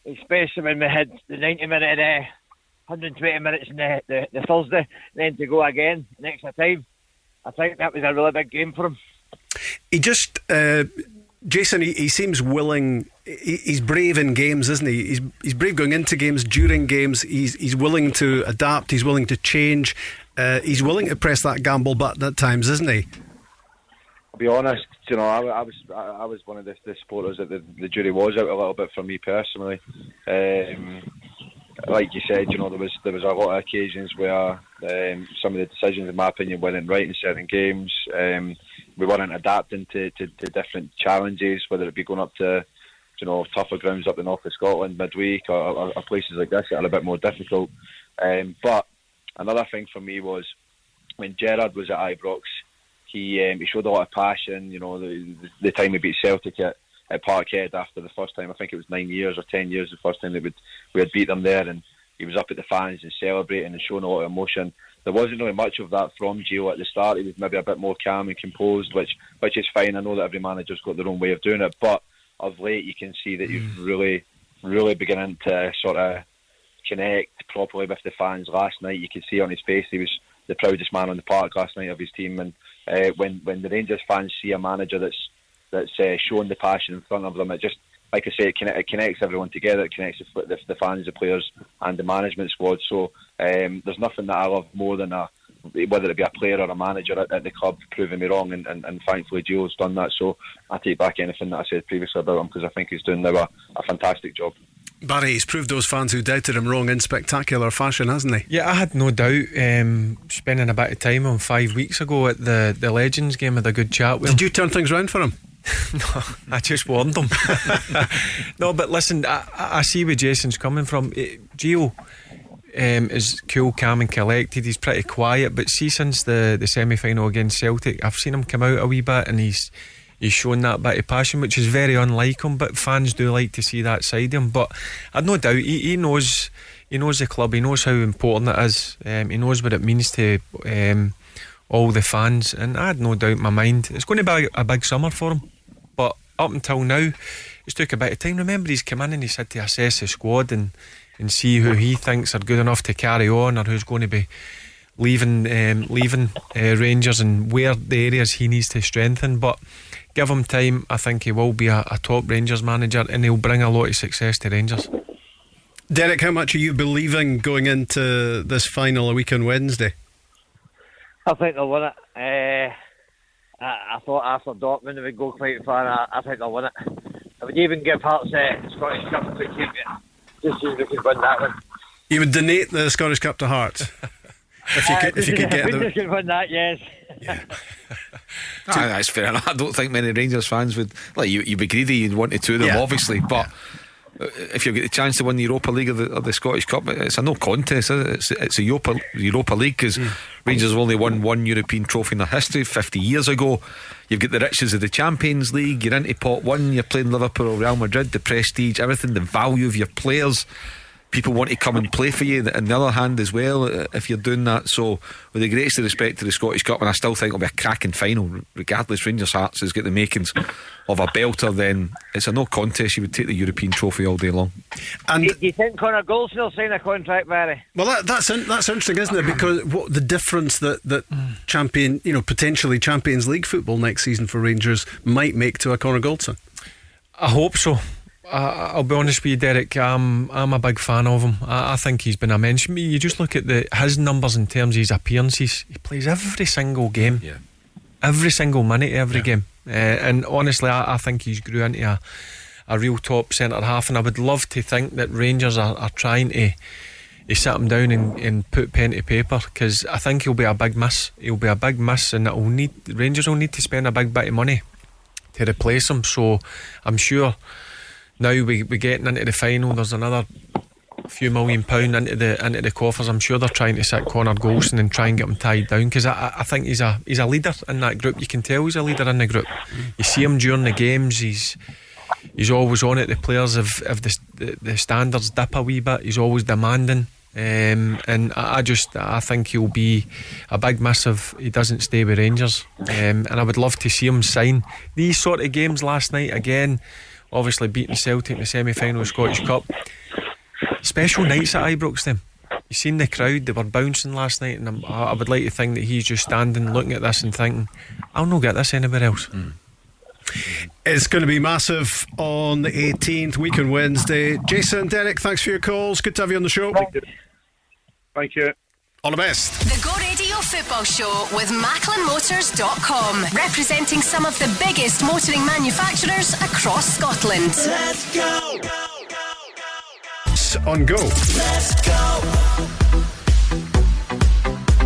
especially when we had the 90 minute, uh, 120 minutes in the, the, the Thursday, then to go again the extra time. I think that was a really big game for him. He just, uh, Jason, he, he seems willing. He, he's brave in games, isn't he? He's he's brave going into games, during games. He's he's willing to adapt. He's willing to change. Uh, he's willing to press that gamble button at times, isn't he? I'll be honest, you know, I, I was I, I was one of the, the supporters that the, the jury was out a little bit for me personally. Um, like you said, you know, there was there was a lot of occasions where um, some of the decisions, in my opinion, weren't right in certain games. Um, we weren't adapting to, to, to different challenges, whether it be going up to you know tougher grounds up the north of Scotland midweek or, or, or places like this that are a bit more difficult. Um, but another thing for me was when Gerrard was at Ibrox, he um, he showed a lot of passion. You know, the, the time we beat Celtic at, at Parkhead after the first time, I think it was nine years or ten years the first time that we had beat them there, and he was up at the fans and celebrating and showing a lot of emotion. There wasn't really much of that from Gio at the start. He was maybe a bit more calm and composed, which which is fine. I know that every manager's got their own way of doing it, but of late you can see that he's really, really beginning to sort of connect properly with the fans. Last night you could see on his face he was the proudest man on the park last night of his team, and uh, when when the Rangers fans see a manager that's that's uh, showing the passion in front of them, it just like I say, it, connect, it connects everyone together. It connects the, the, the fans, the players, and the management squad. So um, there's nothing that I love more than a whether it be a player or a manager at, at the club proving me wrong, and, and, and thankfully Gio's done that. So I take back anything that I said previously about him because I think he's doing now a, a fantastic job. Barry, he's proved those fans who doubted him wrong in spectacular fashion, hasn't he? Yeah, I had no doubt. Um, spending a bit of time on five weeks ago at the, the Legends game, had a good chat with Did him. you turn things around for him? no, I just warned him. no, but listen, I, I see where Jason's coming from. Eh, Gio um, is cool, calm, and collected. He's pretty quiet, but see, since the, the semi final against Celtic, I've seen him come out a wee bit and he's he's shown that bit of passion, which is very unlike him. But fans do like to see that side of him. But I've no doubt he, he knows he knows the club. He knows how important it is. Um, he knows what it means to um, all the fans, and I had no doubt in my mind it's going to be a, a big summer for him. But up until now, it's took a bit of time. Remember, he's come in and he's had to assess the squad and and see who he thinks are good enough to carry on, or who's going to be leaving um, leaving uh, Rangers and where the areas he needs to strengthen. But give him time, I think he will be a, a top Rangers manager, and he'll bring a lot of success to Rangers. Derek, how much are you believing going into this final a week on Wednesday? I think they'll win it. Uh, I, I thought after Dortmund they would go quite far. I, I think they'll win it. I would even give Hearts uh, Scottish Cup a quick game, just see if they could win that one. You would donate the Scottish Cup to Hearts if you could, if you could get If they the. could win that, yes. Ah, that's fair enough. I don't think many Rangers fans would like you. You'd be greedy. You'd want to two of them, Yeah. obviously. But if you get the chance to win the Europa League or the, or the Scottish Cup, it's a no contest. Is it? It's, it's a Europa Europa League because Rangers have only won one European trophy in their history 50 years ago. You've got the riches of the Champions League. You're into pot one. You're playing Liverpool, or Real Madrid. The prestige, everything, the value of your players. People want to come and play for you. On the other hand, as well, uh, if you're doing that. So, with the greatest of respect to the Scottish Cup, and I still think it'll be a cracking final, regardless. Rangers Hearts has got the makings of a belter. Then it's a no contest. You would take the European trophy all day long. And Do, do you think Connor Goldson will sign a contract, Barry? Well, that, that's in, that's interesting, isn't it? Because what the difference that that champion, you know, potentially Champions League football next season for Rangers might make to a Connor Goldson. I hope so. I, will be honest with you, Derek. I'm I'm a big fan of him. I, I think he's been a mention. You just look at the his numbers in terms of his appearances. He plays every single game. Yeah. Every single minute, every yeah. game. Uh, and honestly, I, I, think he's grew into a, a real top centre half. And I would love to think that Rangers are, are trying to he sat him down and, and put pen to paper because I think he'll be a big miss. He'll be a big miss, and it'll need Rangers will need to spend a big bit of money to replace him. So I'm sure now we we getting into the final. There's another few million pound into the into the coffers. I'm sure they're trying to sit Connor Goldson and try and get him tied down because I, I think he's a he's a leader in that group. You can tell he's a leader in the group. You see him during the games. He's he's always on it. The players if if the, the, the standards dip a wee bit, he's always demanding. Um, and I just I think he'll be a big miss if he doesn't stay with Rangers. Um, and I would love to see him sign these sort of games last night again. Obviously beating Celtic in the semi final of Scottish Cup. Special nights at Ibrox then. You seen the crowd, they were bouncing last night, and i i would like to think that he's just standing looking at this and thinking, I'll not get this anywhere else. Mm. It's going to be massive on the 18th, week on Wednesday. Jason, Derek, thanks for your calls. Good to have you on the show. Thank you. Thank you. All the best. The Go Radio Football Show with MacklinMotors.com, representing some of the biggest motoring manufacturers across Scotland. Let's go. On go. Let's go.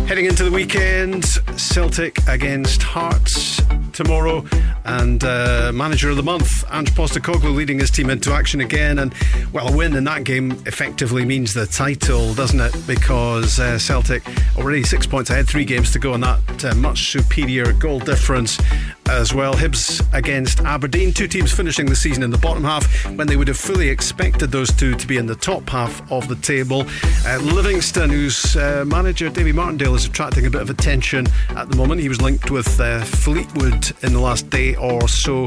Heading into the weekend, Celtic against Hearts tomorrow, and uh, manager of the month, Ange Postecoglou, leading his team into action again. And well, a win in that game effectively means the title, doesn't it? Because uh, Celtic already six points ahead, three games to go, and that uh, much superior goal difference as well. Hibs against Aberdeen, two teams finishing the season in the bottom half when they would have fully expected those two to be in the top half of the table. Uh, Livingston, whose uh, manager Davy Martindale is attracting a bit of attention at the moment. He was linked with uh, Fleetwood in the last day or so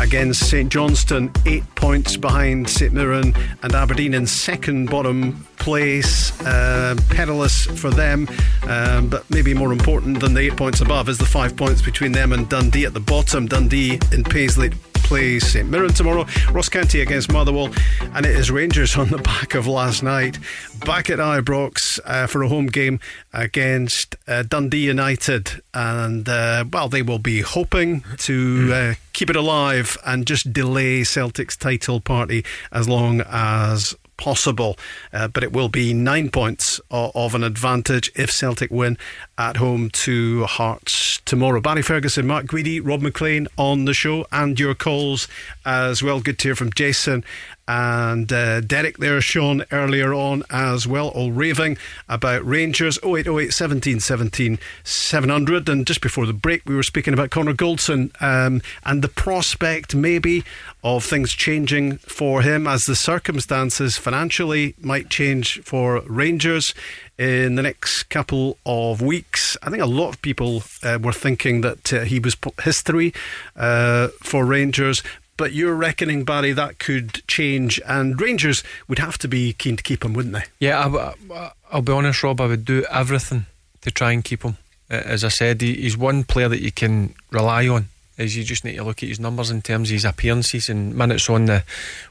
against St Johnstone, eight points behind St Mirren and Aberdeen in second bottom place. Uh, perilous for them, um, but maybe more important than the eight points above is the five points between them and Dundee at the bottom. Dundee in Paisley plays St Mirren tomorrow, Ross County against Motherwell, and it is Rangers on the back of last night. Back at Ibrox uh, for a home game against uh, Dundee United, and uh, well, they will be hoping to uh, keep it alive and just delay Celtic's title party as long as possible. Uh, but it will be nine points of, of, an advantage if Celtic win at home to Hearts tomorrow. Barry Ferguson, Mark Guidi, Rob Maclean on the show, and your calls as well. Good to hear from Jason and uh, Derek there, Sean earlier on as well, all raving about Rangers 0808 17 17 700. And just before the break, we were speaking about Connor Goldson um, and the prospect maybe of things changing for him as the circumstances financially might change for Rangers in the next couple of weeks. I think a lot of people uh, were thinking that uh, he was history uh, for Rangers, but you're reckoning, Barry, that could change, and Rangers would have to be keen to keep him, wouldn't they? Yeah, I, will be honest, Rob. I would do everything to try and keep him. As I said, he's one player that you can rely on. Is you just need to look at his numbers in terms of his appearances and minutes on the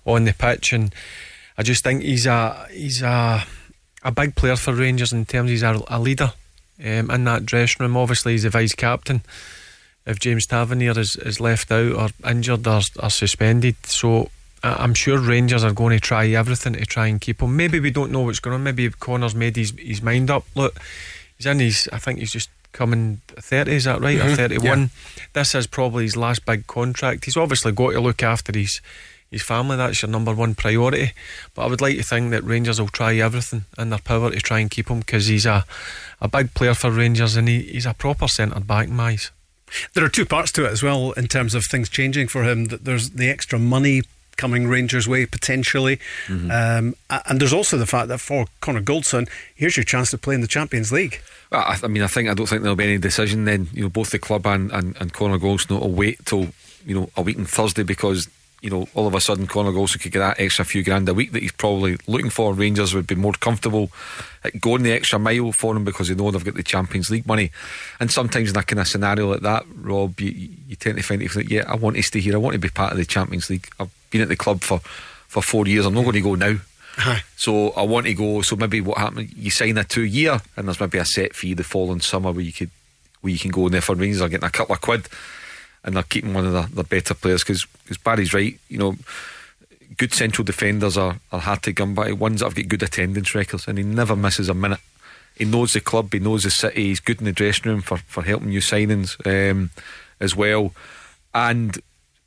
on the pitch, and I just think he's a he's a a big player for Rangers in terms of he's a, a leader um, in that dressing room. Obviously, he's the vice captain if James Tavernier is, is left out or injured or, or suspended. So I'm sure Rangers are going to try everything to try and keep him. Maybe we don't know what's going on. Maybe Connor's made his, his mind up. Look, he's in his, I think he's just coming 30, is that right? Mm-hmm. Or 31. Yeah. This is probably his last big contract. He's obviously got to look after his his family. That's your number one priority. But I would like to think that Rangers will try everything in their power to try and keep him because he's a, a big player for Rangers and he, he's a proper centre back eyes. There are two parts to it as well in terms of things changing for him. That there's the extra money coming Rangers' way potentially, mm-hmm. um, and there's also the fact that for Connor Goldson, here's your chance to play in the Champions League. Well, I, I, mean, I think I don't think there'll be any decision then. You know, both the club and and, and Connor Goldson will wait till you know a week on Thursday because you know, all of a sudden Connor Goldson could get that extra few grand a week that he's probably looking for. Rangers would be more comfortable at going the extra mile for him because they know they've got the Champions League money. And sometimes in a kind of scenario like that, Rob, you, you tend to find it like, yeah, I want to stay here. I want to be part of the Champions League. I've been at the club for for four years. I'm not going to go now. So I want to go. So maybe what happened? You sign a two year, and there's maybe a set fee the following summer where you could where you can go. And therefore Rangers are getting a couple of quid, and they're keeping one of the, the better players because Barry's right. You know, good central defenders are, are hard to come by. Ones that have got good attendance records, and he never misses a minute. He knows the club, he knows the city. He's good in the dressing room for, for helping new signings um, as well. And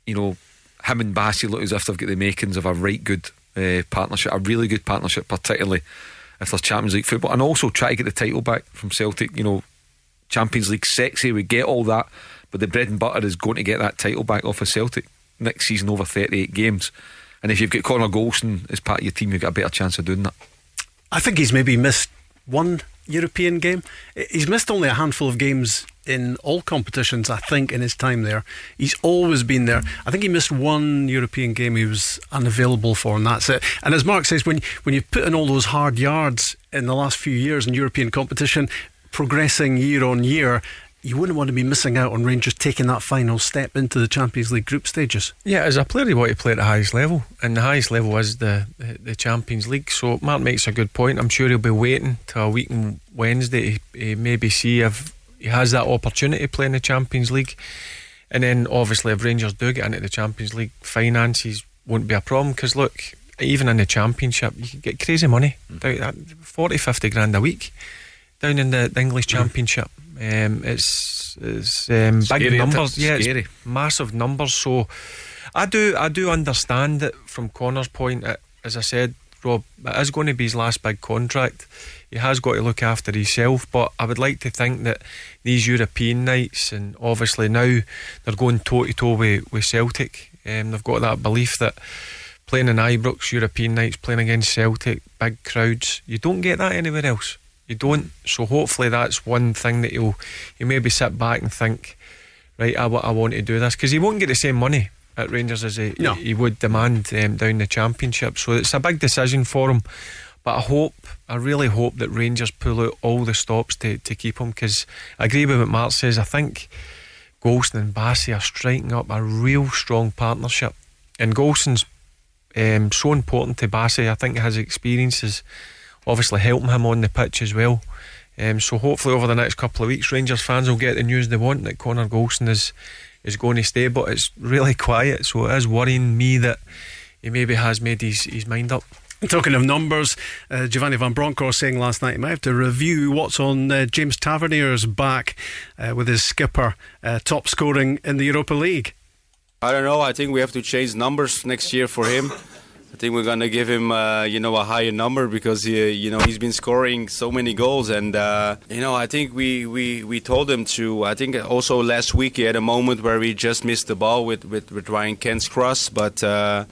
you know, him and Bassey look as if they've got the makings of a right good uh, partnership, a really good partnership, particularly if there's Champions League football, and also try to get the title back from Celtic. You know, Champions League sexy, we get all that, but the bread and butter is going to get that title back off of Celtic next season over 38 games. And if you've got Connor Goldson as part of your team, you've got a better chance of doing that. I think he's maybe missed one European game. He's missed only a handful of games in all competitions, I think, in his time there. He's always been there. I think he missed one European game he was unavailable for, and that's it. And as Mark says, when, when you put in all those hard yards in the last few years in European competition, progressing year on year, you wouldn't want to be missing out on Rangers taking that final step into the Champions League group stages. Yeah, as a player, you want to play at the highest level, and the highest level is the the Champions League. So Mark makes a good point. I'm sure he'll be waiting till a week on Wednesday to maybe see if he has that opportunity to play in the Champions League. And then obviously, if Rangers do get into the Champions League, finances won't be a problem because look, even in the Championship, you can get crazy money, mm. 40, 50 grand a week down in the, the English mm. Um, it's it's um, big numbers, yeah, scary. massive numbers. So I do I do understand it from Connor's point. Uh, as I said, Rob, it is going to be his last big contract. He has got to look after himself, but I would like to think that these European nights, and obviously now they're going toe to toe with, with Celtic. Um, they've got that belief that playing in Ibrox, European nights, playing against Celtic, big crowds, you don't get that anywhere else. You don't. So hopefully that's one thing that he'll he maybe sit back and think, right, I, I want to do this because he won't get the same money at Rangers as he, no. he would demand um, down the Championship. So it's a big decision for him. But I hope, I really hope that Rangers pull out all the stops to, to keep him because I agree with what Mark says. I think Goldson and Bassey are striking up a real strong partnership. And Goldson's um, so important to Bassey. I think his experiences obviously helping him on the pitch as well. Um, so hopefully over the next couple of weeks, Rangers fans will get the news they want that Connor Goldson is is going to stay. But it's really quiet, so it is worrying me that he maybe has made his, his mind up. Talking of numbers, uh, Giovanni Van Bronckhorst saying last night he might have to review what's on uh, James Tavernier's back uh, with his skipper uh, top scoring in the Europa League. I don't know. I think we have to change numbers next year for him. I think we're gonna give him, uh, you know, a higher number because he, you know he's been scoring so many goals, and uh, you know I think we, we, we told him to. I think also last week he had a moment where we just missed the ball with with, with Ryan Kent's cross, but. Uh,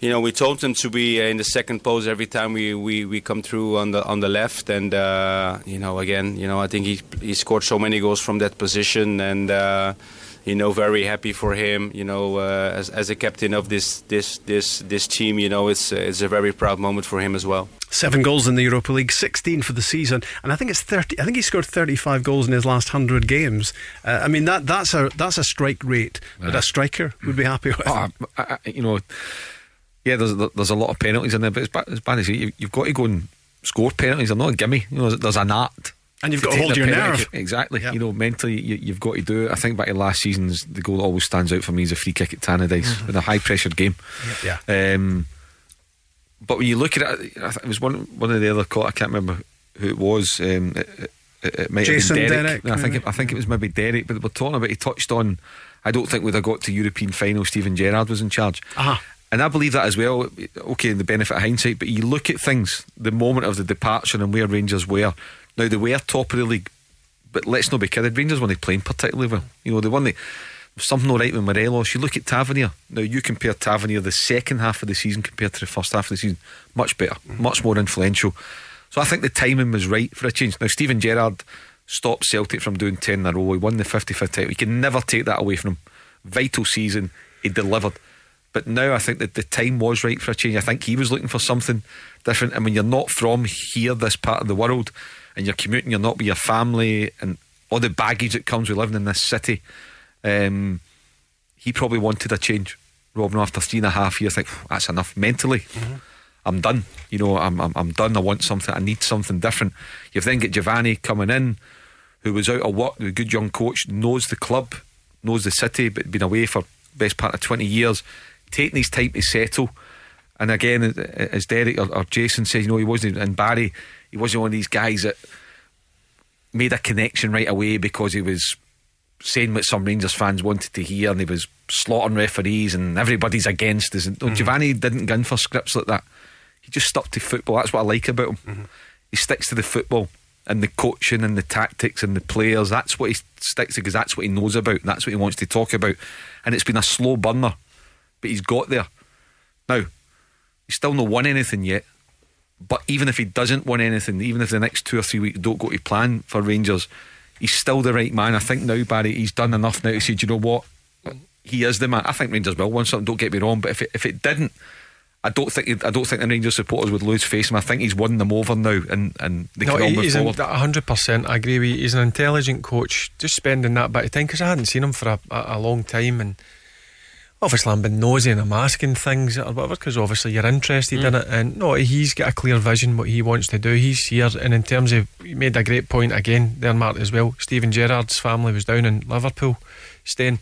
you know, we told him to be in the second post every time we, we, we come through on the on the left, and uh, you know, again, you know, I think he he scored so many goals from that position, and uh, you know, very happy for him. You know, uh, as, as a captain of this this this this team, you know, it's it's a very proud moment for him as well. Seven goals in the Europa League, sixteen for the season, and I think it's thirty. I think he scored thirty-five goals in his last hundred games. Uh, I mean that that's a that's a strike rate that a striker would be happy with. Oh, I, I, you know, yeah, there's there's a lot of penalties in there, but it's bad, as bad as you, you've got to go and score penalties. They're not a gimme. You know, there's an art and you've got to hold your nerve. Exactly. Yep. You know, mentally, you, have got to do it. I think back to last season's, the goal that always stands out for me is a free kick at Tannadice mm-hmm. in a high pressured game. Yeah. Um, but when you look at it, it was one one of the other call. I can't remember who it was. Um, it, it, it might Jason have been Derek. Derek I think it, I think it was maybe Derek. But we're talking about he touched on. I don't think we'd have got to European final. Steven Gerrard was in charge. Uh-huh. And I believe that as well. Okay, in the benefit of hindsight, but you look at things, the moment of the departure and where Rangers were. Now they were top of the league, but let's not be kidded. Rangers weren't playing particularly well. You know, they won the something all right with Morelos. You look at Tavernier. Now you compare Tavernier the second half of the season compared to the first half of the season, much better, mm-hmm. much more influential. So I think the timing was right for a change. Now Steven Gerrard stopped Celtic from doing ten in a row. He won the 55th title. You can never take that away from him. Vital season. He delivered. But now I think that the time was right for a change. I think he was looking for something different. And when you're not from here, this part of the world, and you're commuting, you're not with your family, and all the baggage that comes with living in this city, um, he probably wanted a change Robin, after three and a half years, think that's enough mentally. Mm-hmm. I'm done. You know, I'm, I'm I'm done. I want something. I need something different. You've then got Giovanni coming in, who was out of work, a good young coach, knows the club, knows the city, but been away for best part of twenty years, taking his time to settle. And again, as Derek or, or Jason says, you know, he wasn't and Barry, he wasn't one of these guys that made a connection right away because he was saying what some Rangers fans wanted to hear and he was slaughtering referees and everybody's against us. And, no, mhm. Giovanni didn't go in for scripts like that. He just stuck to football. That's what I like about him. Mhm. He sticks to the football and the coaching and the tactics and the players. That's what he sticks to because that's what he knows about. That's what he wants to talk about. And it's been a slow burner, but he's got there. Now, he's still not won anything yet. But even if he doesn't win anything, even if the next two or three weeks don't go to plan for Rangers, he's still the right man. I think now, Barry, he's done enough now to say, do you know what? He is the man. I think Rangers will win something. Don't get me wrong, but if it, if it didn't, I don't think I don't think the Rangers supporters would lose face him. I think he's won them over now, and and they No, can all move forward. a hundred percent. I agree with you. He's an intelligent coach. Just spending that bit of time because I hadn't seen him for a, a, a long time, and obviously I'm been nosy and I'm asking things or whatever because obviously you're interested in it. And no, he's got a clear vision what he wants to do. He's here, and in terms of you made a great point again there, Mark as well. Steven Gerrard's family was down in Liverpool, staying.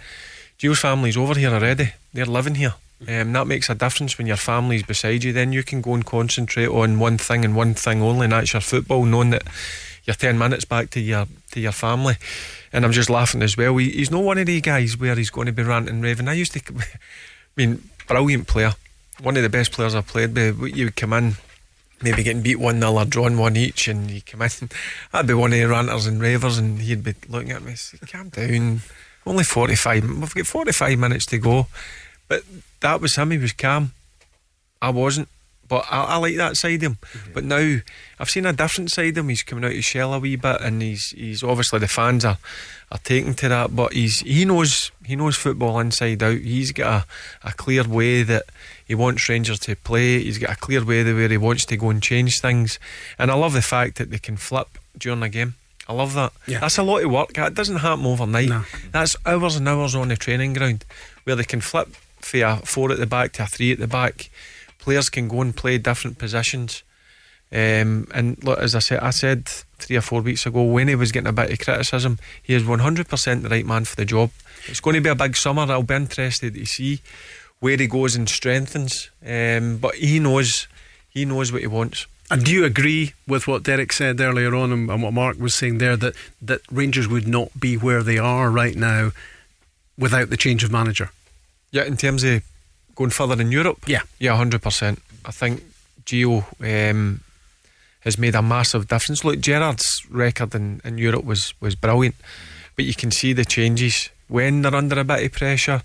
Gio's family's over here already. They're living here. Um, that makes a difference when your family's beside you. Then you can go and concentrate on one thing and one thing only, and that's your football, knowing that you're ten minutes back to your to your family. And I'm just laughing as well. He, he's not one of the guys where he's going to be ranting, raving. I used to, I mean, brilliant player, one of the best players I've played with. You would come in, maybe getting beat one 0 or drawn one each, and you come in. I'd be one of the ranters and ravers, and he'd be looking at me, say, "Calm down, only forty five. We've got forty five minutes to go." But that was him. He was calm. I wasn't. But I, I like that side of him. But now I've seen a different side of him. He's coming out his shell a wee bit, and he's he's obviously the fans are are taking to that. But he's he knows he knows football inside out. He's got a, a clear way that he wants Rangers to play. He's got a clear way that where he wants to go and change things. And I love the fact that they can flip during a game. I love that. Yeah. That's a lot of work. It doesn't happen overnight. That's hours and hours on the training ground where they can flip for a four at the back to a three at the back. Players can go and play different positions. Um, and look, as I said, I said three or four weeks ago when he was getting a bit of criticism, he is 100% the right man for the job. It's going to be a big summer. I'll be interested to see where he goes and strengthens. Um, but he knows, he knows what he wants. And do you agree with what Derek said earlier on and, and what Mark was saying there that, that Rangers would not be where they are right now without the change of manager? Yeah, in terms of going further in Europe, yeah, yeah, hundred percent. I think Gio um, has made a massive difference. Look, Gerrard's record in, in Europe was was brilliant, but you can see the changes when they're under a bit of pressure.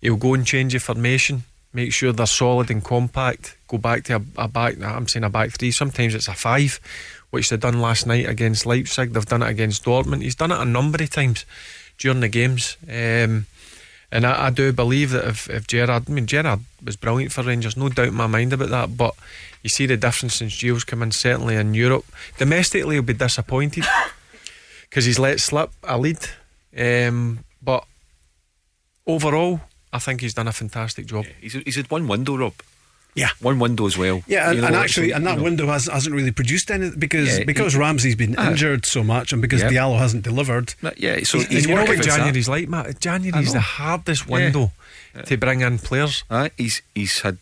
He'll go and change the formation, make sure they're solid and compact. Go back to a, a back. I'm saying a back three. Sometimes it's a five, which they done last night against Leipzig. They've done it against Dortmund. He's done it a number of times during the games. Um, and I, I do believe that if, if Gerrard, I mean, Gerrard was brilliant for Rangers, no doubt in my mind about that. But you see the difference since Gio's come in, certainly in Europe. Domestically, he'll be disappointed because he's let slip a lead. Um, but overall, I think he's done a fantastic job. He's, he's had one window, Rob. Yeah. One window as well. Yeah, and, You know, and actually, and that you know. window has, hasn't really produced anything because Yeah, because he- Ramsey's been Ah. injured so much and because Yeah. Diallo hasn't delivered. Yeah, so He's, he's you know working what with that. January's like, Matt? I January's the hardest Yeah. window to bring in players. Aye, he's he's had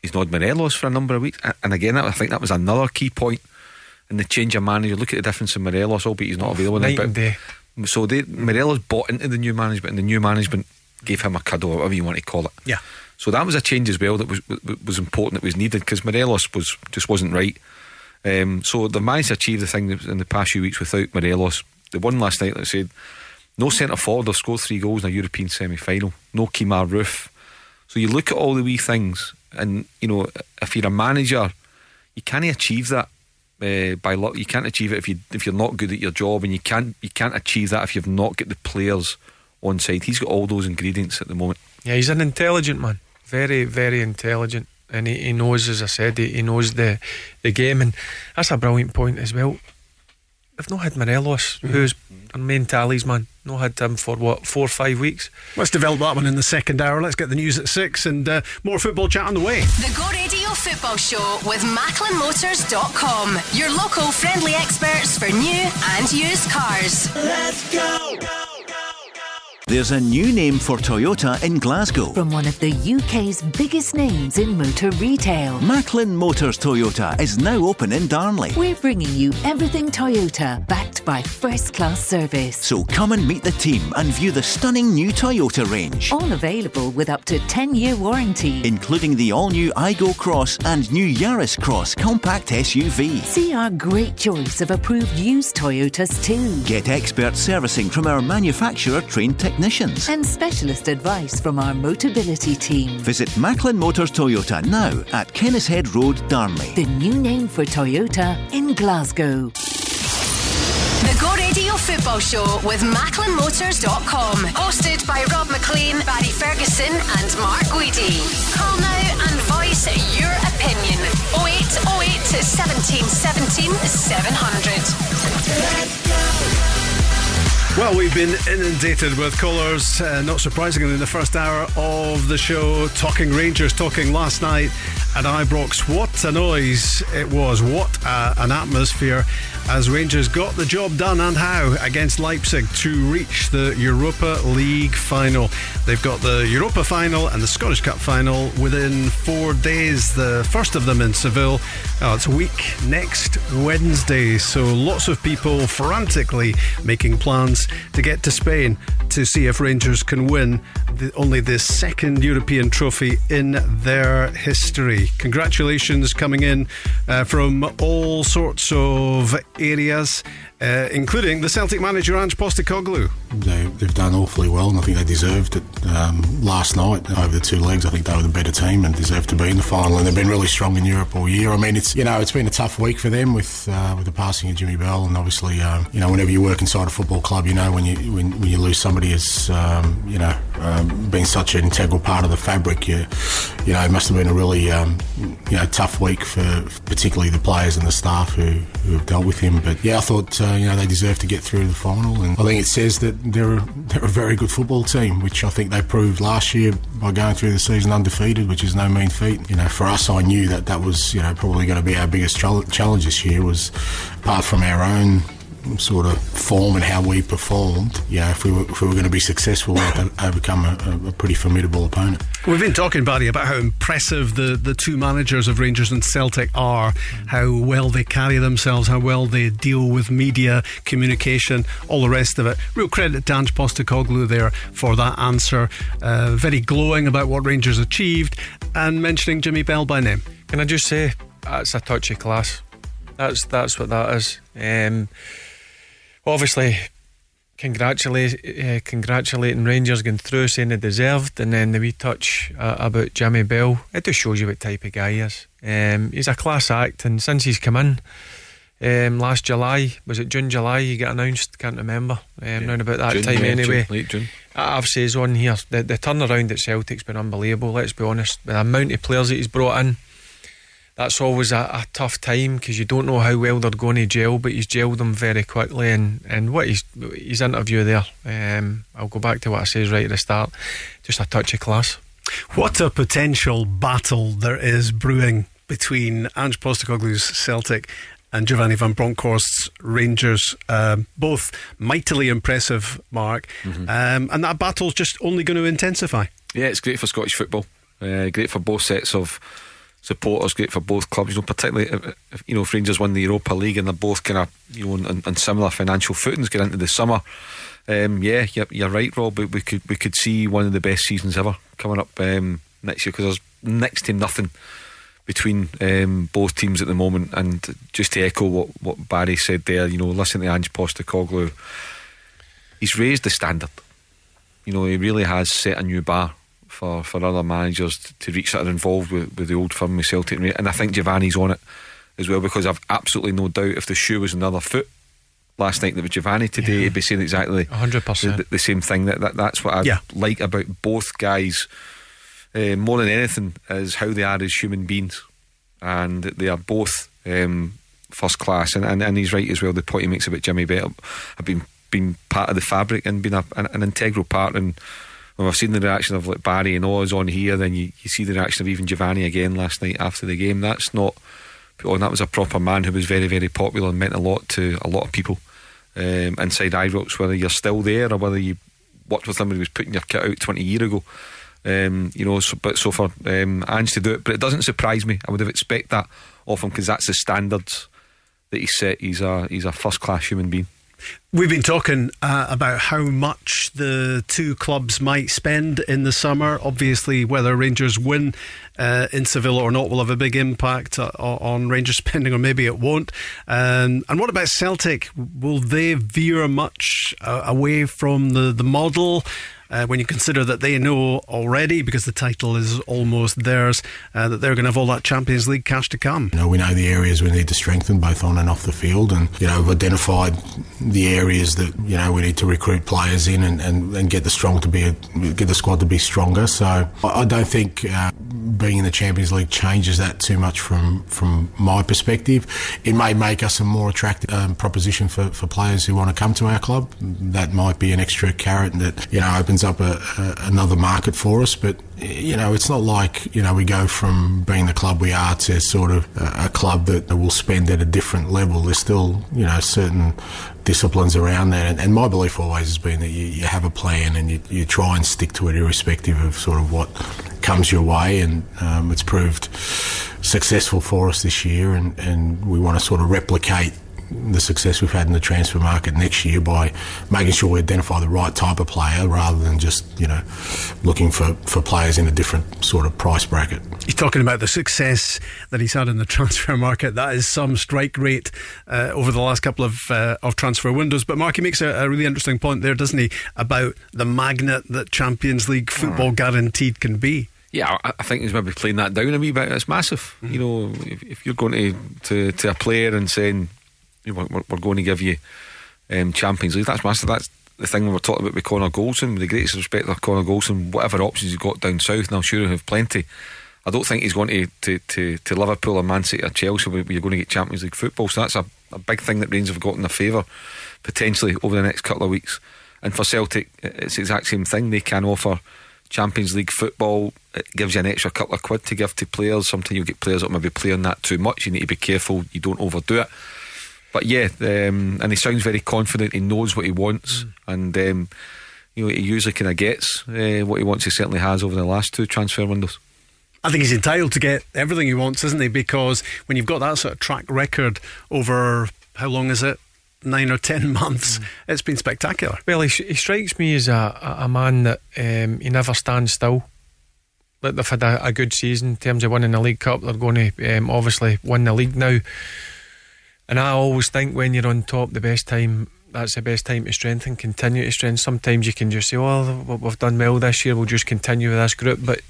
he's not Morelos for a number of weeks, and again, I think that was another key point in the change of manager. Look at the difference in Morelos, albeit he's not available. now, night but- and day. So they Morelos bought into the new management, and the new management gave him a cuddle, or whatever you want to call it. Yeah. So that was a change as well that was was- important, that was needed because Morelos was just wasn't right. Um, so they managed to achieve the thing in the past few weeks without Morelos. They won last night, like I said. No centre forward, they've scored three goals in a European semi final. No Kemar Roofe. So you look at all the wee things, and you know, if you're a manager, you can't achieve that uh, by luck. You can't achieve it if you if you're not good at your job, and you can't you can't achieve that if you've not got the players on side. He's got all those ingredients at the moment. Yeah, he's an intelligent man. Very, very intelligent. And he, he knows, as I said, he, he knows the the game. And that's a brilliant point as well. they've not had Morelos, who's our main talisman. Not had him for what four or five weeks. Let's develop that one in the second hour. Let's get the news at six and uh, more football chat on the way. The Go Radio Football Show with MacklinMotors.com. Your local friendly experts for new and used cars. Let's go. There's a new name for Toyota in Glasgow. From one of the UK's biggest names in motor retail. Macklin Motors Toyota is now open in Darnley. We're bringing you everything Toyota, backed by first class service. So come and meet the team and view the stunning new Toyota range. All available with up to 10 year warranty. Including the all new Aygo Cross and new Yaris Cross compact SUV. See our great choice of approved used Toyotas too. Get expert servicing from our manufacturer trained technicians and specialist advice from our Motability team. Visit Macklin Motors Toyota now at Kennishead Road, Darnley. The new name for Toyota in Glasgow. The Go Radio Football Show with MacklinMotors.com. Hosted by Rob Maclean, Barry Ferguson, and Mark Guidi. Call now and voice your opinion. 0808 1717 700. Well, we've been inundated with callers, uh, not surprisingly, in the first hour of the show, talking Rangers, talking last night at Ibrox. What a noise it was. What a, an atmosphere as Rangers got the job done and how against Leipzig to reach the Europa League final. They've got the Europa final and the Scottish Cup final within four days. The first of them in Seville. Oh, it's week next Wednesday. So lots of people frantically making plans to get to Spain to see if Rangers can win the, only the second European trophy in their history. Congratulations coming in uh, from all sorts of areas, uh, including the Celtic manager Ange Postecoglou. They, they've done awfully well, and I think they deserved it um, last night over the two legs. I think they were the better team and deserved to be in the final. And they've been really strong in Europe all year. I mean, it's you know it's been a tough week for them with uh, with the passing of Jimmy Bell, and obviously um, you know whenever you work inside a football club, you know when you when, when you lose somebody as um, you know um, being such an integral part of the fabric, you you know it must have been a really um, you know tough week for particularly the players and the staff who who have dealt with him. But yeah, I thought uh, you know they deserve to get through the final, and I think it says that they're a, they're a very good football team, which I think they proved last year by going through the season undefeated, which is no mean feat. You know, for us, I knew that that was you know probably going to be our biggest challenge this year was apart from our own sort of form and how we performed, yeah, if we were, if we were going to be successful, we had to overcome a, a, pretty formidable opponent. We've been talking, Barry, about how impressive the, the two managers of Rangers and Celtic are, how well they carry themselves, how well they deal with media, communication, all the rest of it. Real credit to Ange Postecoglou there for that answer. Uh, very glowing about what Rangers achieved and mentioning Jimmy Bell by name. Can I just say, that's a touchy class. That's that's what that is. Um, obviously congratulate, uh, congratulating Rangers going through, saying they deserved, and then the wee touch uh, about Jimmy Bell. It just shows you what type of guy he is. Um, he's a class act, and since he's come in um, last July, was it June, July? He got announced, can't remember. Um, yeah. Around about that June, time, yeah, anyway. June, late June. I've says on here the, the turnaround at Celtic's been unbelievable. Let's be honest, the amount of players that he's brought in that's always a, a tough time because you don't know how well they're going to gel, but he's gelled them very quickly. And, and what his his interview there, um, I'll go back to what I says right at the start, just a touch of class. What a potential battle there is brewing between Ange Postecoglou's Celtic and Giovanni Van Bronckhorst's Rangers, um, both mightily impressive, Mark. Mm-hmm. Um, and that battle's just only going to intensify. Yeah, it's great for Scottish football. Uh, great for both sets of supporters, great for both clubs. You know, particularly if, if you know if Rangers win the Europa League and they're both kind of you know on, on similar financial footings get into the summer. Um, yeah, you're, you're, right, Rob. We, we, could we could see one of the best seasons ever coming up um, next year because there's next to nothing between um, both teams at the moment. And just to echo what, what Barry said there, you know, listen to Ange Postecoglou, he's raised the standard. You know, he really has set a new bar for, for other managers to reach that are involved with, with the old firm with Celtic. And I think Giovanni's on it as well because I've absolutely no doubt if the shoe was another foot last night that was Giovanni today, yeah. he'd be saying exactly 100%. The, the same thing. That, that That's what I yeah. like about both guys uh, more than anything is how they are as human beings. And they are both um, first class, and, and, and he's right as well. The point he makes about Jimmy Bell have been been part of the fabric and been a, an, an integral part. And when I've seen the reaction of like Barry and Oz on here, then you, you see the reaction of even Giovanni again last night after the game. That's not put on. That was a proper man who was very very popular and meant a lot to a lot of people um, inside Ibrox. Whether you're still there or whether you worked with when he was putting your kit out 20 years ago. Um, you know, so, but so for um, Ange to do it, but it doesn't surprise me. I would have expected that of him because that's the standards that he set. He's a he's a first class human being. We've been talking uh, about how much the two clubs might spend in the summer. Obviously, whether Rangers win uh, in Seville or not will have a big impact uh, on Rangers spending, or maybe it won't. Um, and what about Celtic? Will they veer much uh, away from the, the model? uh, when you consider that they know already, because the title is almost theirs, uh, that they're going to have all that Champions League cash to come. You know, we know the areas we need to strengthen both on and off the field, and you know, we've identified the areas that you know we need to recruit players in and, and, and get the strong to be a, get the squad to be stronger. So I don't think uh, being in the Champions League changes that too much from from my perspective. It may make us a more attractive um, proposition for, for players who want to come to our club. That might be an extra carrot that you know opens up a, a, another market for us. But you know, it's not like you know we go from being the club we are to sort of a, club that will spend at a different level. There's still you know certain disciplines around that. And, and, my belief always has been that you, you have a plan and you, you, try and stick to it, irrespective of sort of what comes your way. And um, it's proved successful for us this year, and, and we want to sort of replicate the success we've had in the transfer market next year by making sure we identify the right type of player rather than just you know looking for, for players in a different sort of price bracket. You're talking about the success that he's had in the transfer market. That is some strike rate uh, over the last couple of uh, of transfer windows. But Mark, he makes a, a, really interesting point there, doesn't he, about the magnet that Champions League football right. guaranteed can be. Yeah, I think he's maybe playing that down a wee bit. It's massive. You know, if, if, you're going to, to, to a player and saying, we're, we're going to give you um, Champions League. That's massive. That's the thing we were talking about with Connor Goldson. With the greatest respect to Connor Goldson, whatever options he's got down south, and I'm sure he'll have plenty. I don't think he's going to to, to, to Liverpool or Man City or Chelsea where you're going to get Champions League football. So that's a, a big thing that Rangers have got in their favour potentially over the next couple of weeks. And for Celtic, it's the exact same thing. They can offer Champions League football. It gives you an extra couple of quid to give to players. Sometimes you get players that maybe playing that too much. You need to be careful you don't overdo it but yeah, um, and he sounds very confident. He knows what he wants, mm. and um, you know he usually kind of gets uh, what he wants. He certainly has over the last two transfer windows. I think he's entitled to get everything he wants, isn't he? Because when you've got that sort of track record over how long is it? Nine or ten months. Mm. It's been spectacular. Well, he, he, strikes me as a, a man that um, he never stands still. Like they've had a, a, good season in terms of winning the League Cup. They're going to um, obviously win the league now. And I always think when you're on top, the best time that's the best time to strengthen, continue to strengthen. Sometimes you can just say, "Oh, we've done well this year. We'll just continue with this group." But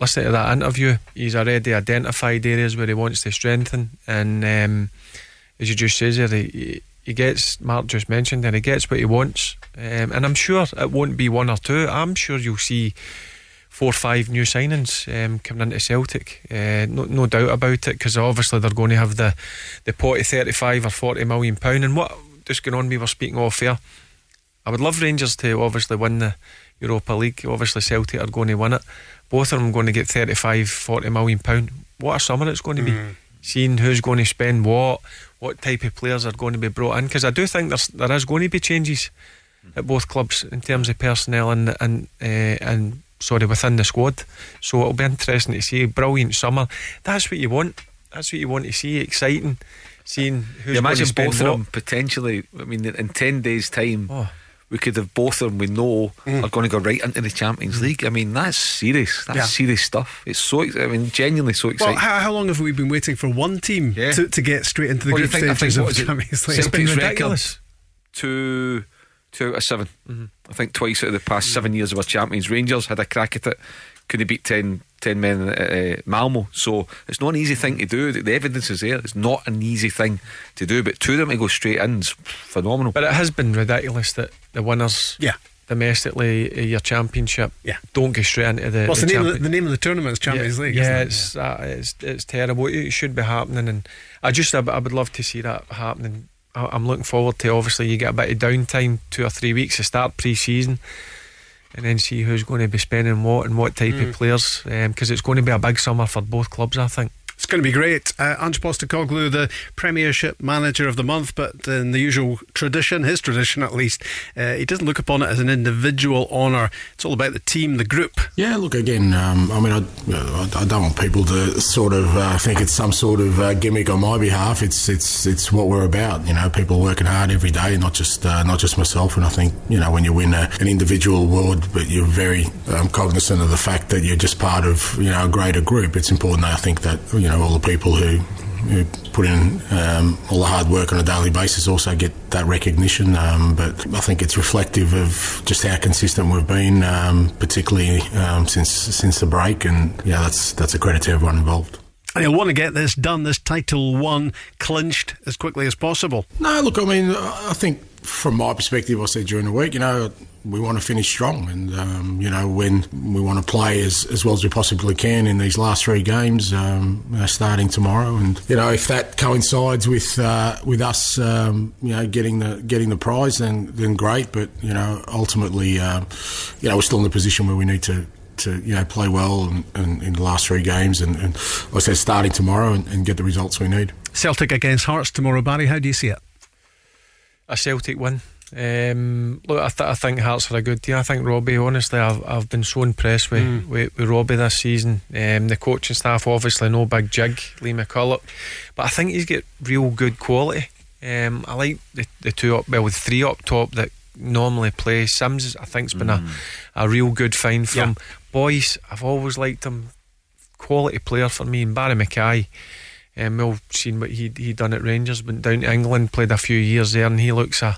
listen to that interview. He's already identified areas where he wants to strengthen, and um, as you just says there, he, he gets Mark just mentioned, and he gets what he wants. Um, and I'm sure it won't be one or two. I'm sure you'll see four or five new signings um, coming into Celtic. Uh, no, no doubt about it, because obviously they're going to have the the pot of 35 or 40 million pound. And what just going on, we were speaking off here. I would love Rangers to obviously win the Europa League. Obviously, Celtic are going to win it. Both of them going to get 35, 40 million pound. What a summer it's going to be. Mm. Seeing who's going to spend what, what type of players are going to be brought in. Because I do think there's, there is going to be changes at both clubs in terms of personnel and and uh, and sorry, within the squad. So it'll be interesting to see. A brilliant summer. That's what you want. That's what you want to see. Exciting. Seeing who's you imagine both of them potentially. I mean, in ten days' time. Oh. We could have both of them we know mm. are going to go right into the Champions mm. League. I mean, that's serious. That's yeah. serious stuff. It's so, I mean, genuinely so exciting. Well, how, how long have we been waiting for one team yeah. to, to get straight into the what group stages of the Champions League? It's been ridiculous. To two out of 7 mm-hmm. I think twice out of the past seven years of our champions. Rangers had a crack at it. Couldn't beat 10, 10 men at uh, Malmo. So it's not an easy thing to do. The evidence is there. It's not an easy thing to do. But two of them to go straight in is phenomenal. But it has been ridiculous that the winners yeah. domestically your championship. Yeah. Don't go straight into the. What's the, the name? Of the, the name of the tournament is Champions yeah, League. Yeah, isn't it? it's uh, it's it's terrible. It should be happening, and I just I, I would love to see that happening. I, I'm looking forward to. Obviously, you get a bit of downtime, two or three weeks to start pre-season, and then see who's going to be spending what and what type Mm. of players, because it's going to be a big summer for both clubs. I think. It's going to be great. Uh, Ange Postecoglou, the Premiership Manager of the Month, but in the usual tradition, his tradition at least, uh, he doesn't look upon it as an individual honour. It's all about the team, the group. Yeah, look again. Um, I mean, I, I, don't want people to sort of uh, think it's some sort of uh, gimmick on my behalf. It's it's it's what we're about. You know, people working hard every day, not just uh, not just myself. And I think you know when you win a, an individual award, but you're very um, cognizant of the fact that you're just part of you know a greater group. It's important. I think that you know all the people who who put in um, all the hard work on a daily basis also get that recognition. Um, but I think it's reflective of just how consistent we've been, um, particularly um, since since the break. And yeah, that's that's a credit to everyone involved. And he'll want to get this done, this title one clinched as quickly as possible. No, look, I mean, I think from my perspective, I said during the week, you know, we want to finish strong, and um, you know, when we want to play as, as well as we possibly can in these last three games, um, uh, starting tomorrow, and you know, if that coincides with uh, with us, um, you know, getting the getting the prize, then then great. But you know, ultimately, um, you know, we're still in the position where we need to to you know play well and, and in the last three games, and, and like I said starting tomorrow and, and get the results we need. Celtic against Hearts tomorrow, Barry. How do you see it? a Celtic win. Um, look, I, th- I think Hearts are a good team. I think Robbie, honestly, I've, I've been so impressed with, Mm. with, with Robbie this season. Um, the coaching staff, obviously, no big jig, Lee McCulloch, but I think he's got real good quality. Um, I like the, the two up, well, with three up top that normally play. Simms, I think, has been a, a real good find from Yeah. Boyce. I've always liked him. Quality player for me, and Barrie McKay. Um, we've seen what he he done at Rangers, went down to England, played a few years there, and he looks a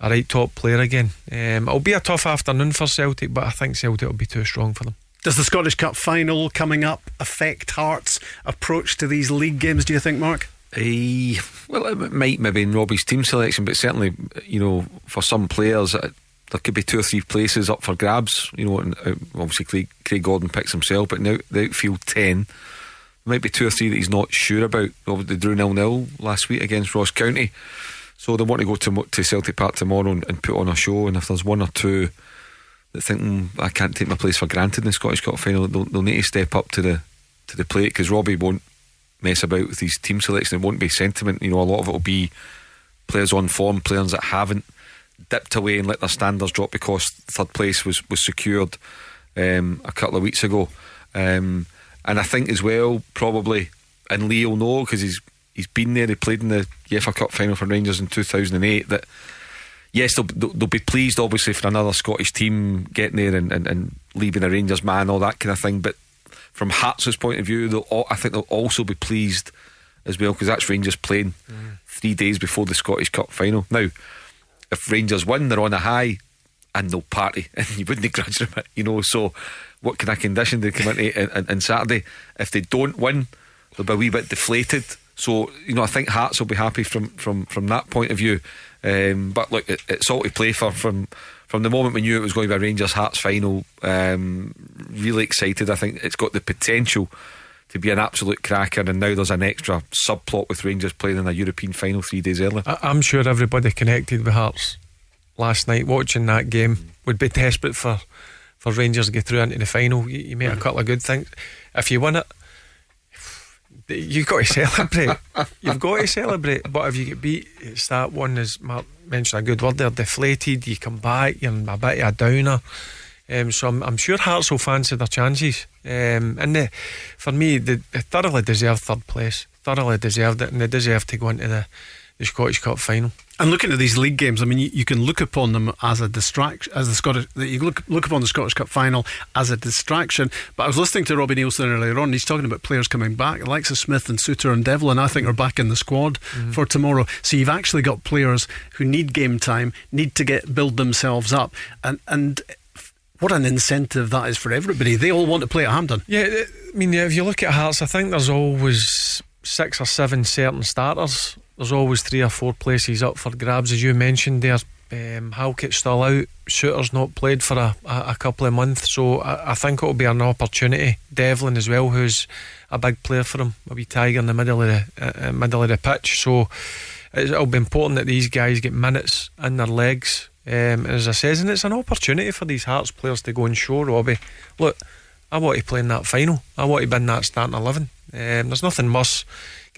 a right top player again. Um, it'll be a tough afternoon for Celtic, but I think Celtic will be too strong for them. Does the Scottish Cup final coming up affect Hearts' approach to these league games, do you think, Mark? Eh, well, it might maybe in Robbie's team selection, but certainly, you know, for some players, uh, there could be two or three places up for grabs. You know, and uh, obviously Craig, Craig Gordon picks himself, but now the outfield ten might be two or three that he's not sure about. Obviously, They drew nil nil last week against Ross County, so they want to go to to Celtic Park tomorrow and, and put on a show. And if there's one or two that think "Mm, I can't take my place for granted in the Scottish Cup final, they'll, they'll need to step up to the to the plate because Robbie won't mess about with his team selection. It won't be sentiment. You know, a lot of it will be players on form, players that haven't dipped away and let their standards drop because third place was was secured um, a couple of weeks ago. Um, and I think as well, probably, and Leo know because he's he's been there. He played in the UEFA Cup final for Rangers in 2008. That yes, they'll, they'll, they'll be pleased obviously for another Scottish team getting there and, and, and leaving a Rangers man, all that kind of thing. But from Hearts' point of view, they'll, al- I think they'll also be pleased as well because that's Rangers playing mm. three days before the Scottish Cup final. Now, if Rangers win, they're on a high and they'll party, and you wouldn't grudge them it, you know. So, what kind of condition they come into on, on Saturday? If they don't win, they'll be a wee bit deflated. So, you know, I think Hearts will be happy from from from that point of view. Um, but look, it, it's all to play for from from the moment we knew it was going to be a Rangers Hearts final. Um, really excited. I think it's got the potential to be an absolute cracker, and now there's an extra subplot with Rangers playing in a European final three days earlier. I, I'm sure everybody connected with Hearts last night watching that game would be desperate for, for Rangers to get through into the final. You, you made a couple of good things. If you win it, you've got to celebrate. you've got to celebrate. But if you get beat, it's that one, as Mark mentioned, a good word there, deflated. You come back, you're a bit of a downer. Um, so I'm, I'm sure Hearts will fancy their chances. Um, and they, for me, they, they thoroughly deserve third place. Thoroughly deserved it, and they deserve to go into the, the Scottish Cup final. And looking at these league games, I mean, you, you can look upon them as a distraction, as the Scottish. You look look upon the Scottish Cup final as a distraction. But I was listening to Robbie Neilson earlier on. And he's talking about players coming back. The likes of Smith and Souttar and Devlin, I think, are back in the squad mm-hmm. for tomorrow. So you've actually got players who need game time, need to get build themselves up, and and what an incentive that is for everybody. They all want to play at Hampden. Yeah, I mean, if you look at Hearts, I think there's always six or seven certain starters. There's always three or four places up for grabs, as you mentioned there. Um, Halkett's still out. Souttar's not played for a, a, a couple of months, so I, I think it'll be an opportunity. Devlin as well, who's a big player for him, a wee tiger in the middle of the uh, uh middle of the pitch. So it'll be important that these guys get minutes in their legs. Um, as I says, and it's an opportunity for these Hearts players to go and show Robbie, look, I want to play in that final. I want to be in that starting eleven. Um, there's nothing worse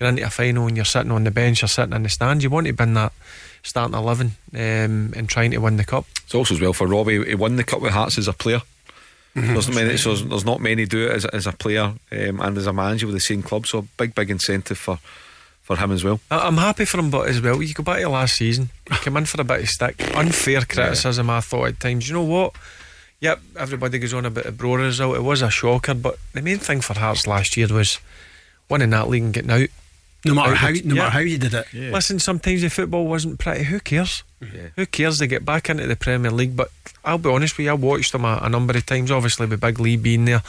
getting into a final and you're sitting on the bench, you're sitting in the stand. You want to be in that starting 11 um, and trying to win the cup. It's also as well for Robbie, he won the cup with Hearts as a player. Mm-hmm. There's, many, so there's not many do it as, as a player um, and as a manager with the same club. So big, big incentive for for him as well. I- I'm happy for him, but as well, you go back to last season, he came in for a bit of stick, unfair criticism. I thought at times, you know what? Yep, everybody goes on about the Brora result. It was a shocker, but the main thing for Hearts last year was winning that league and getting out. No matter how, the- no yeah. matter how you did it. Listen, sometimes the football wasn't pretty. Who cares? Who cares? They get back into the Premier League. But I'll be honest with you, I watched them a, a number of times. Obviously, with Big Lee being there,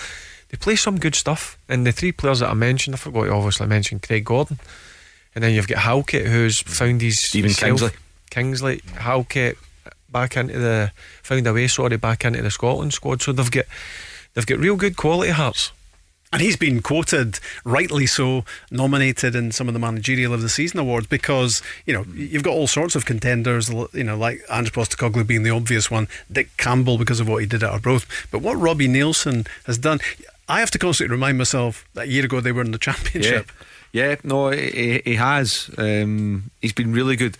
they play some good stuff. And the three players that I mentioned, I forgot to obviously mention Craig Gordon, and then you've got Halkett, who's found his Stephen himself. Kingsley. Kingsley, Halkett, back into the found a way. Sorry, back into the Scotland squad. So they've got they've got real good quality hearts. And he's been quoted, rightly so, nominated in some of the managerial of the season awards because you know you've got all sorts of contenders. You know, like Ange Postecoglou being the obvious one, Dick Campbell because of what he did at Arbroath. But what Robbie Neilson has done, I have to constantly remind myself that a year ago they were in the championship. Yeah, yeah, no, he, he has. Um, he's been really good,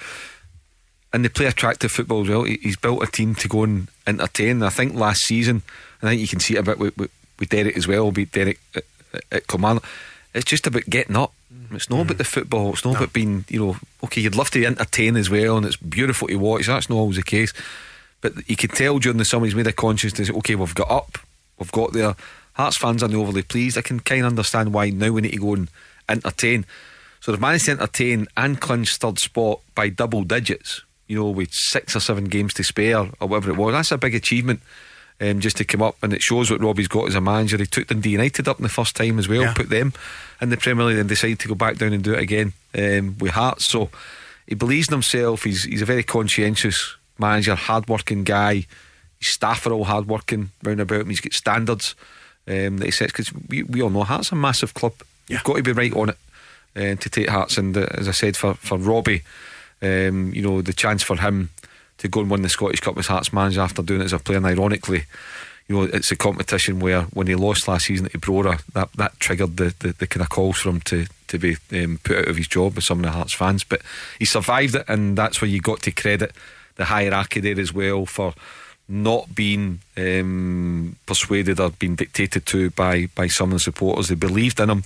and they play attractive football as well. He's built a team to go and entertain. I think last season, I think you can see it a bit with, with, with Derek as well. Be Derek at, at Kilmarnock. It's just about getting up. It's not about the football. It's not about being, you know, okay. You'd love to entertain as well, and it's beautiful to watch. That's not always the case. But you could tell during the summer he's made a conscious decision. Okay, we've got up, we've got there. Hearts fans aren't overly pleased. I can kind of understand why now we need to go and entertain. So they've managed to entertain and clinch third spot by double digits. You know, with six or seven games to spare or whatever it was. That's a big achievement. Um, just to come up, and it shows what Robbie's got as a manager. He took Dundee United up in the first time as well, Yeah. put them in the Premier League, and decided to go back down and do it again um, with Hearts. So he believes in himself. He's he's a very conscientious manager, hard-working guy. His staff are all hard-working round about him. He's got standards um, that he sets because we, we all know Hearts are a massive club. You've got to be right on it uh, to take Hearts. And uh, as I said, for for Robbie, um, you know the chance for him to go and win the Scottish Cup as Hearts manager after doing it as a player. And ironically, you know it's a competition where when he lost last season at Brora, that that triggered the, the, the kind of calls for him to to be um, put out of his job with some of the Hearts fans. But he survived it, and that's where you got to credit the hierarchy there as well for not being um, persuaded or being dictated to by by some of the supporters. They believed in him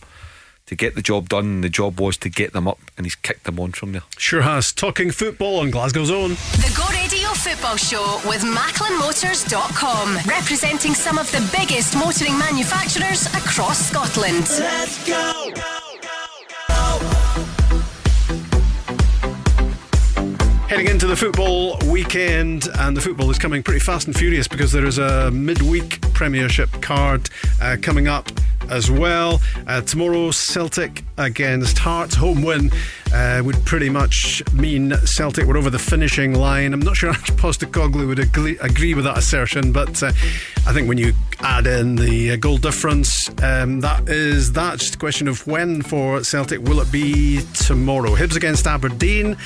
to get the job done. The job was to get them up, and he's kicked them on from there. Sure has. Talking football on Glasgow's own. The Go Radio Football Show with MacklinMotors.com, representing some of the biggest motoring manufacturers across Scotland. Let's go! Heading into the football weekend, and the football is coming pretty fast and furious because there is a midweek Premiership card uh, coming up as well. Uh, tomorrow, Celtic against Hearts. Home win uh, would pretty much mean Celtic were over the finishing line. I'm not sure Ange Postecoglou would agree, agree with that assertion, but uh, I think when you add in the uh, goal difference, um, that is that. Just a question of when for Celtic. Will it be tomorrow? Hibs against Aberdeen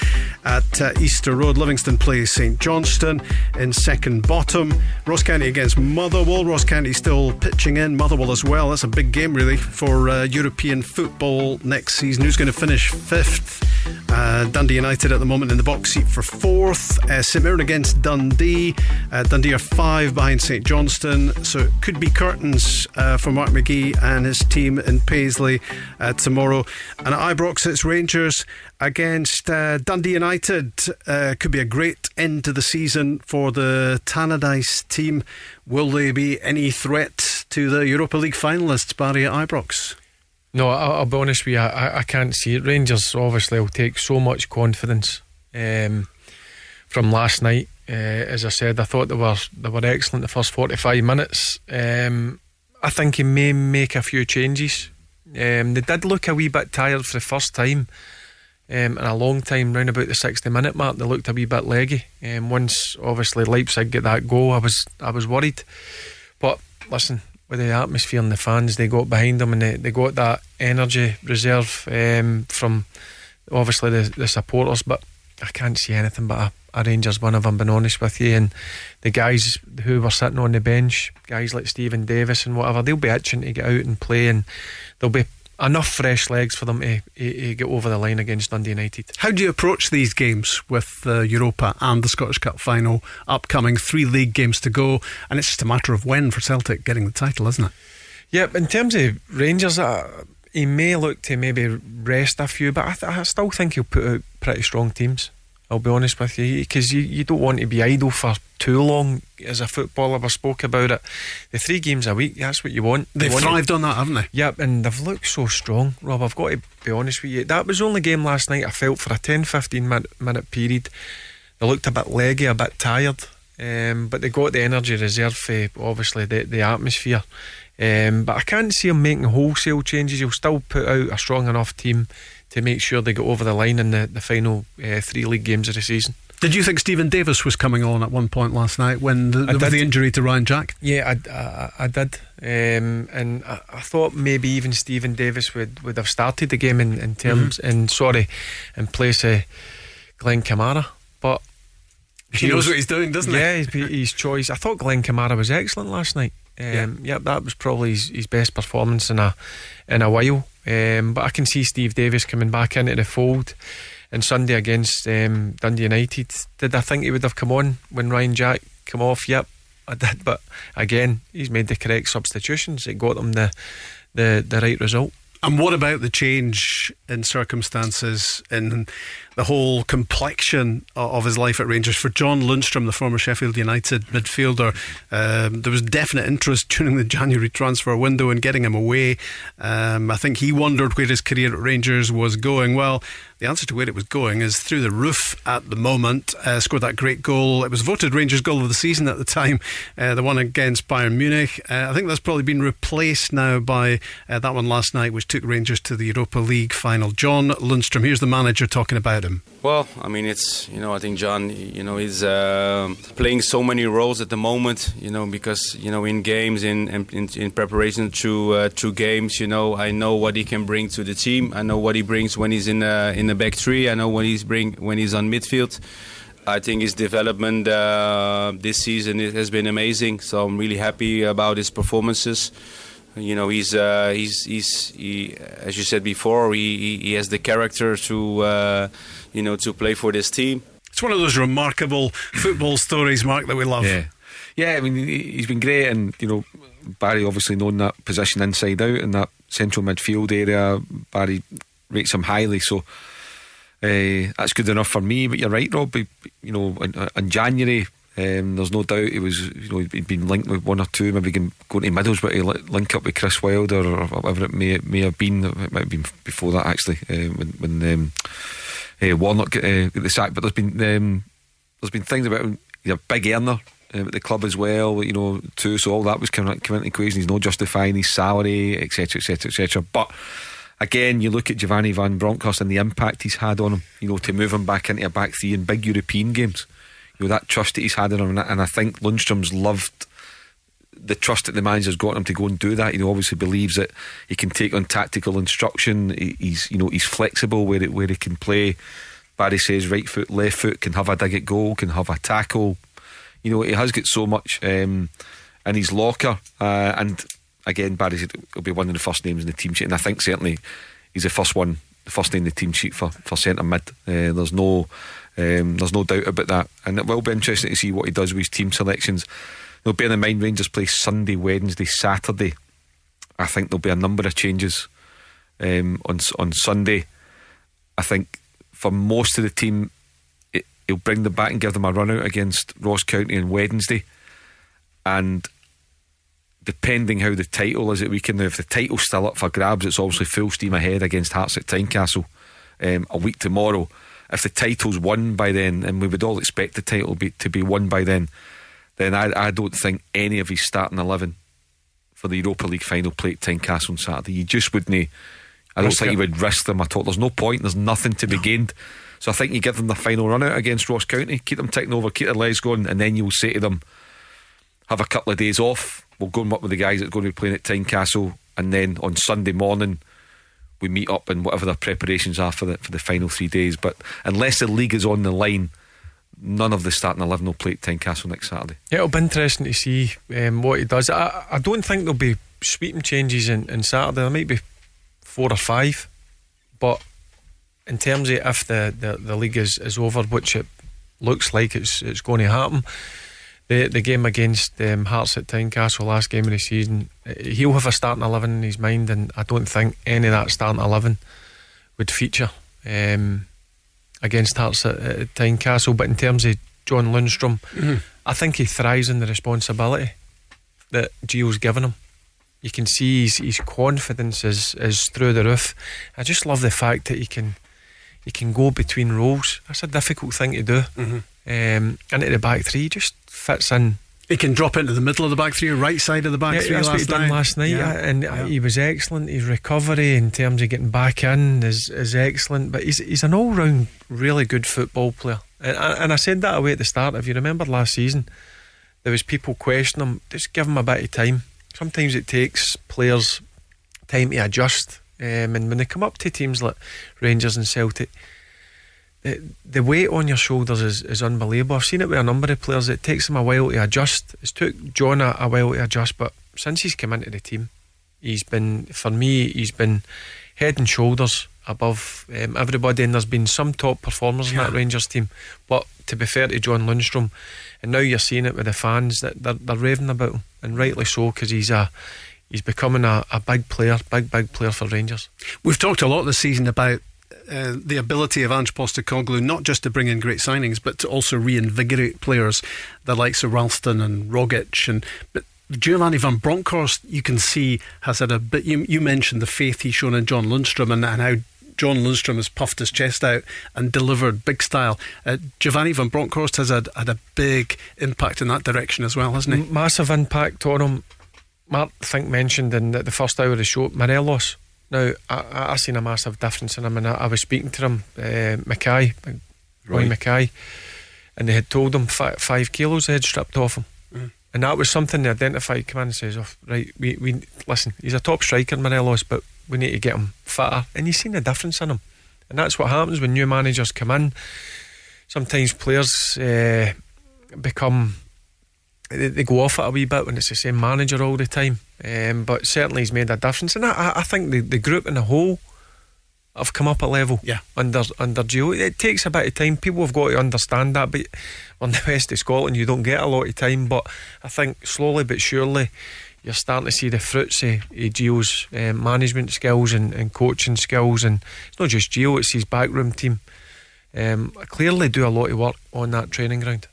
at uh, Easter Road. Livingston plays St Johnstone in second bottom. Ross County against Motherwell. Ross County still pitching in. Motherwell as well. That's a big game, really, for uh, European football next season. Who's going to finish fifth? Uh, Dundee United at the moment in the box seat for fourth. Uh, St Mirren against Dundee. Uh, Dundee are five behind St Johnstone, so it could be curtains uh, for Mark McGee and his team in Paisley uh, tomorrow. And at Ibrox, it's Rangers against uh, Dundee United. Uh, could be a great end to the season for the Tannadice team. Will they be any threat to the Europa League finalists, Barry at Ibrox? No, I'll, I'll be honest with you. I, I can't see it. Rangers obviously will take so much confidence um, from last night. Uh, as I said, I thought they were they were excellent the first forty five minutes. Um, I think he may make a few changes. Um, they did look a wee bit tired for the first time Um, in a long time, round about the 60 minute mark, they looked a wee bit leggy. Um, once obviously Leipzig get that goal, I was I was worried. But listen, with the atmosphere and the fans, they got behind them and they, they got that energy reserve um, from obviously the, the supporters. But I can't see anything but a, a Rangers win if I'm being honest with you. And the guys who were sitting on the bench, guys like Steven Davis and whatever, they'll be itching to get out and play, and there'll be enough fresh legs for them to, to, to get over the line against Dundee United. How do you approach these games with the Europa and the Scottish Cup final upcoming? Three league games to go, and it's just a matter of when for Celtic getting the title, isn't it? Yeah, in terms of Rangers, uh, he may look to maybe rest a few, but I, th- I still think he'll put out pretty strong teams. I'll be honest with you, because you, you don't want to be idle for too long as a footballer. We spoke about it. The three games a week, that's what you want. You They've want thrived it. on that, haven't they? Yep, and they've looked so strong, Rob. I've got to be honest with you. That was the only game last night I felt for a 10 15 minute, minute period. They looked a bit leggy, a bit tired, um, but they got the energy reserve for obviously the, the atmosphere. Um, but I can't see him making wholesale changes. He'll still put out a strong enough team to make sure they get over the line in the, the final uh, three league games of the season. Did you think Steven Davis was coming on at one point last night when the, there was the injury to Ryan Jack? Yeah, I, I, I did. Um, and I, I thought maybe even Steven Davis would, would have started the game in, in terms, in sorry, in place of Glenn Kamara. But He knows what he's doing, doesn't he? yeah, his, his choice. I thought Glenn Kamara was excellent last night. Um, Yeah. yeah. that was probably his, his best performance in a in a while. Um, but I can see Steve Davis coming back into the fold. And Sunday against um, Dundee United, did I think he would have come on when Ryan Jack come off? Yep, I did. But again, he's made the correct substitutions. It got them the the, the right result. And what about the change in circumstances in the whole complexion of his life at Rangers? For John Lundstram, the former Sheffield United midfielder, um, there was definite interest during the January transfer window in getting him away. Um, I think he wondered where his career at Rangers was going. Well, the answer to where it was going is through the roof at the moment. Uh, scored that great goal. It was voted Rangers goal of the season at the time, uh, the one against Bayern Munich. Uh, I think that's probably been replaced now by uh, that one last night, which took Rangers to the Europa League final. John Lundstram, here's the manager talking about Well, I mean, it's you know, I think John, you know, is uh, playing so many roles at the moment, you know, because you know, in games, in in, in preparation to uh, to games, you know, I know what he can bring to the team. I know what he brings when he's in uh, in the back three. I know what he's bring when he's on midfield. I think his development uh, this season has been amazing. So I'm really happy about his performances. You know, he's uh, he's he's he, as you said before, he, he, he has the character to uh, you know to play for this team. It's one of those remarkable football stories, Mark, that we love. Yeah. Yeah, I mean, he- he's been great, and you know, Barry obviously known that position inside out in that central midfield area. Barry rates him highly, so uh, that's good enough for me. But you're right, Rob. You know, in, in January, um, there's no doubt he was, you know, he'd been linked with one or two, maybe going to Middlesbrough to li- link up with Chris Wilder or whatever it may may have been. It might have been before that actually, uh, when when um, uh, Warnock got, uh, got the sack. But there's been um, there's been things about him. A big earner um, at the club as well, you know, too. So all that was coming, coming into equation. He's not justifying his salary, etc., etc., etc. But again, you look at Giovanni Van Bronckhorst and the impact he's had on him. You know, to move him back into a back three in big European games. You know that trust that he's had in him, and I- think Lundstram's loved the trust that the manager's got him to go and do that. You know, obviously believes that he can take on tactical instruction. He's you know he's flexible where it, where he can play. Barry says right foot, left foot can have a dig at goal, can have a tackle. You know, he has got so much um, in his locker, uh, and again, Barry said he'll be one of the first names in the team sheet, and I think certainly he's the first one, the first name in the team sheet for for centre mid. Uh, there's no um, there's no doubt about that, and it will be interesting to see what he does with his team selections. Now, bearing in the mind Rangers play Sunday, Wednesday, Saturday. I think there'll be a number of changes um, on on Sunday. I think for most of the team, it, he'll bring them back and give them a run out against Ross County on Wednesday, and depending how the title is at weekend now, if the title's still up for grabs, it's obviously full steam ahead against Hearts at Tynecastle um, a week tomorrow. If the title's won by then, and we would all expect the title be, to be won by then, then I, I don't think any of his starting eleven for the Europa League final play at Tynecastle on Saturday. You just wouldn't, I don't think he would risk them at all. There's no point. There's nothing to be gained. So I think you give them the final run out against Ross County, keep them ticking over, keep their legs going, and then you'll say to them, have a couple of days off. We'll go and work with the guys that are going to be playing at Tynecastle, and then on Sunday morning we meet up and whatever their preparations are for the for the final three days. But unless the league is on the line, none of the starting eleven will play at Tynecastle next Saturday. It'll be interesting to see um, what he does. I, I don't think there'll be sweeping changes in, in Saturday. There might be four or five, but in terms of if the, the, the league is, is over, which it looks like it's it's going to happen, the the game against um, Hearts at Tynecastle, last game of the season, uh, he'll have a starting eleven in his mind, and I don't think any of that starting eleven would feature um, against Hearts at, at Tynecastle. But in terms of John Lundstram, I think he thrives in the responsibility that Gio's given him. You can see his, his confidence is, is through the roof. I just love the fact that he can he can go between roles. That's a difficult thing to do. Um, at the back three, just fits in. He can drop into the middle of the back three, right side of the back Yeah, three that's last what he done night. last night, Yeah. and uh, he was excellent. His recovery in terms of getting back in is, is excellent. But he's he's an all round really good football player. And, and I said that away at the start. If you remember last season, there was people questioning him. Just give him a bit of time. Sometimes it takes players time to adjust. Um, and when they come up to teams like Rangers and Celtic, the, the weight on your shoulders is, is unbelievable. I've seen it with a number of players. It takes them a while to adjust. It's took John a, a while to adjust, but since he's come into the team, he's been, for me, he's been head and shoulders above um, everybody. And there's been some top performers in that Rangers team. But to be fair to John Lundstram, and now you're seeing it with the fans that they're, they're raving about him, and rightly so, because he's a he's becoming a, a big player, big big player for Rangers. We've talked a lot this season about uh, the ability of Ange Postecoglou not just to bring in great signings, but to also reinvigorate players, the likes of Ralston and Rogic, and but. Giovanni van Bronckhorst, you can see, has had a bit. You, you mentioned the faith he's shown in John Lundstram and, and how John Lundstram has puffed his chest out and delivered big style. Uh, Giovanni van Bronckhorst has had, had a big impact in that direction as well, hasn't he? Massive impact on him. Mark, I think, mentioned in the, the first hour of the show, Morelos. Now, I, I, I seen a massive difference in him, and I, I was speaking to him, uh, Mackay, Roy. Mackay, and they had told him fi- five kilos they had stripped off him. And that was something they identified. Come in and says, oh, right, we, we listen, he's a top striker, Morelos, but we need to get him fitter. And you've seen the difference in him. And that's what happens when new managers come in. Sometimes players uh, become they, they go off it a wee bit when it's the same manager all the time. Um, but certainly he's made a difference, and I, I- think the, the group in the whole have come up a level. Yeah. under under Gio, it takes a bit of time. People have got to understand that. But on the west of Scotland, you don't get a lot of time. But I think slowly but surely. You're starting to see the fruits of, of Gio's um, management skills and, and coaching skills, and it's not just Gio; it's his backroom team. Um, clearly, do a lot of work on that training ground.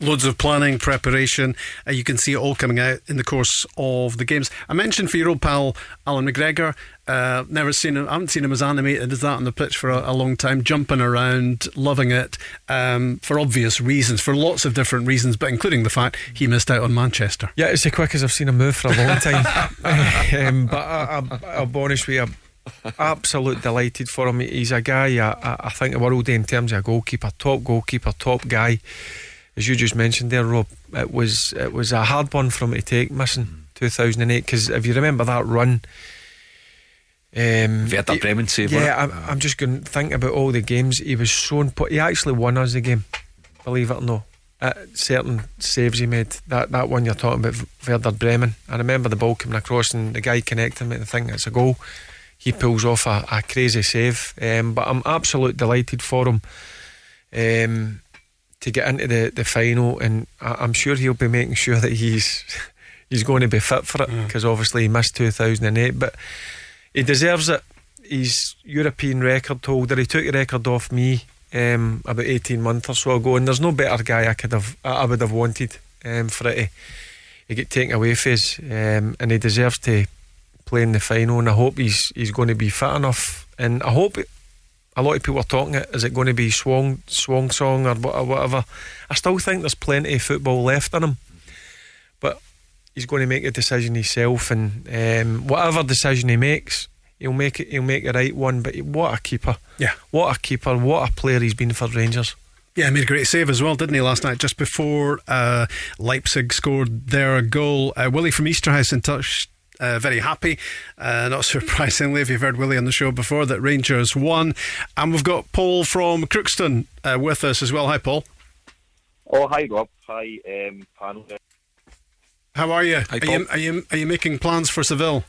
Loads of planning, preparation. Uh, you can see it all coming out in the course of the games. I mentioned for your old pal Allan McGregor. Uh, never seen him. I haven't seen him as animated as that on the pitch for a, a long time. Jumping around, loving it um, for obvious reasons, for lots of different reasons, but including the fact he missed out on Manchester. Yeah, it's the quickest I've seen him move for a long time. um, but I, I, I'll be honest with you, I'm absolute delighted for him. He's a guy I, I, think the world in terms of a goalkeeper, top goalkeeper, top guy. As you just mentioned there, Rob, it was it was a hard one for him to take, missing 2008. Because if you remember that run, um, Werder Bremen save, Yeah, I'm, I'm just going to think about all the games. He was so important. He actually won us the game, believe it or not. Uh, certain saves he made. That that one you're talking about, Werder Bremen. I remember the ball coming across and the guy connecting with the thing. It's a goal. He pulls off a, a crazy save. Um, but I'm absolutely delighted for him um, to get into the, the final, and I, I'm sure he'll be making sure that he's he's going to be fit for it because obviously he missed 2008, but he deserves it. He's European record holder. He took the record off me um, about 18 months or so ago, and there's no better guy I could have I would have wanted um, for it to, to get taken away from us, um, and he deserves to play in the final. And I hope he's he's going to be fit enough, and I hope. A lot of people are talking it. Is it going to be Swan Swan Song or whatever? I still think there's plenty of football left in him, but he's going to make a decision himself, and um, whatever decision he makes, He'll make it. He'll make the right one. But what a keeper! Yeah, what a keeper! What a player he's been for Rangers. Yeah, he made a great save as well, didn't he, last night, just before uh, Leipzig scored their goal. Uh, Willie from Easterhouse in touch. Uh, very happy, uh, not surprisingly, if you've heard Willie on the show before, that Rangers won. And we've got Paul from Crookston uh, with us as well. Hi, Paul. Oh, hi, Rob. Hi, um, panel. How are you? Hi, are you? Are you are you making plans for Seville?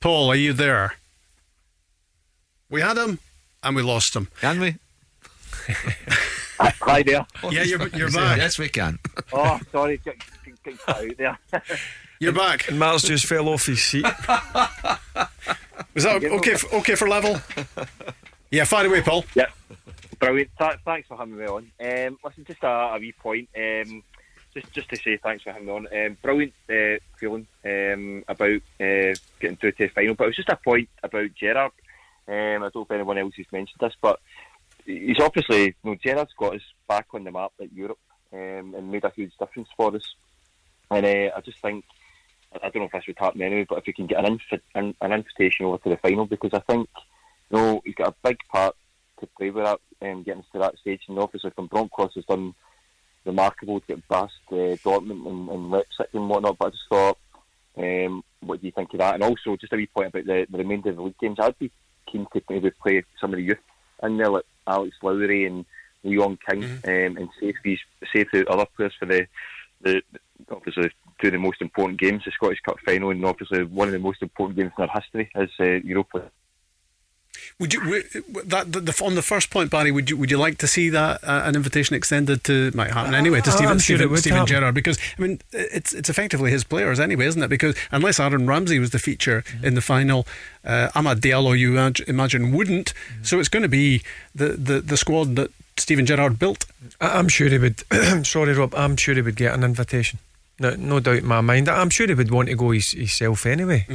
Paul, are you there? We had him and we lost him. Can we? Hi there. Yeah, you're, you're back. Yes, we can. Oh, sorry, out there. You're back. And Mark's just fell off his seat. Was that okay? For, okay for level? Yeah, fire away, Paul. Yeah, brilliant. Th- thanks for having me on. Um, listen, just a, a wee point. Um, just just to say thanks for having me on. Um, brilliant uh, feeling um, about uh, getting through to the final. But it was just a point about Gerrard. Um, I don't know if anyone else has mentioned this, but he's obviously, you know, Gerrard's got us back on the map at Europe um, and made a huge difference for us. And uh, I just think, I don't know if this would happen anyway, but if we can get an, inv- an, an invitation over to the final, because I think, you know, he's got a big part to play with that, um, getting us to that stage. And obviously from Broncos has done remarkable to get past uh, Dortmund and, and Leipzig and whatnot, but I just thought, um, what do you think of that? And also, just a wee point about the, the remainder of the league games, I'd be keen to maybe play some of the youth in there, like Alex Lowry and Leon King, um, and save these, save the other players for the, the obviously two of the most important games, the Scottish Cup final, and obviously one of the most important games in our history is uh, Europa. Would you would, that the, the, on the first point, Barry? Would you would you like to see that uh, an invitation extended to might happen anyway to Uh, Steven I'm sure it Steven, would Steven. Gerrard? Because I mean, it's it's effectively his players anyway, isn't it? Because unless Aaron Ramsey was the feature Mm-hmm. in the final, uh, Amad Diallo, you imagine wouldn't. Mm-hmm. So it's going to be the, the, the squad that Steven Gerrard built. I- I'm sure he would. sorry, Rob. I'm sure he would get an invitation. No, no doubt in my mind. I'm sure he would want to go his, himself anyway.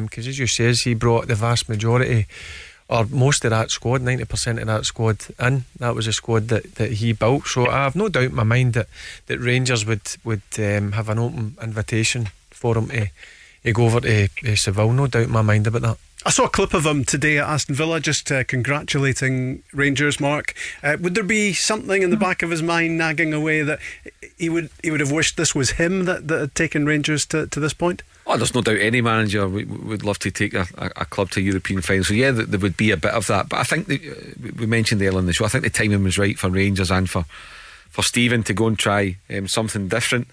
Because as you says, he brought the vast majority or most of that squad, ninety percent of that squad in. That was a squad that, that he built. So I have no doubt in my mind that, that Rangers would would um, have an open invitation for him to, to go over to uh, Seville. No doubt in my mind about that. I saw a clip of him today at Aston Villa, just uh, congratulating Rangers. Mark, uh, would there be something in the back of his mind nagging away that he would he would have wished this was him that, that had taken Rangers to, to this point? Oh, there's no doubt any manager would, would love to take a, a, club to European final. So yeah, there, there would be a bit of that. But I think the, uh, we mentioned earlier in the show. I think the timing was right for Rangers and for for Steven to go and try um, something different.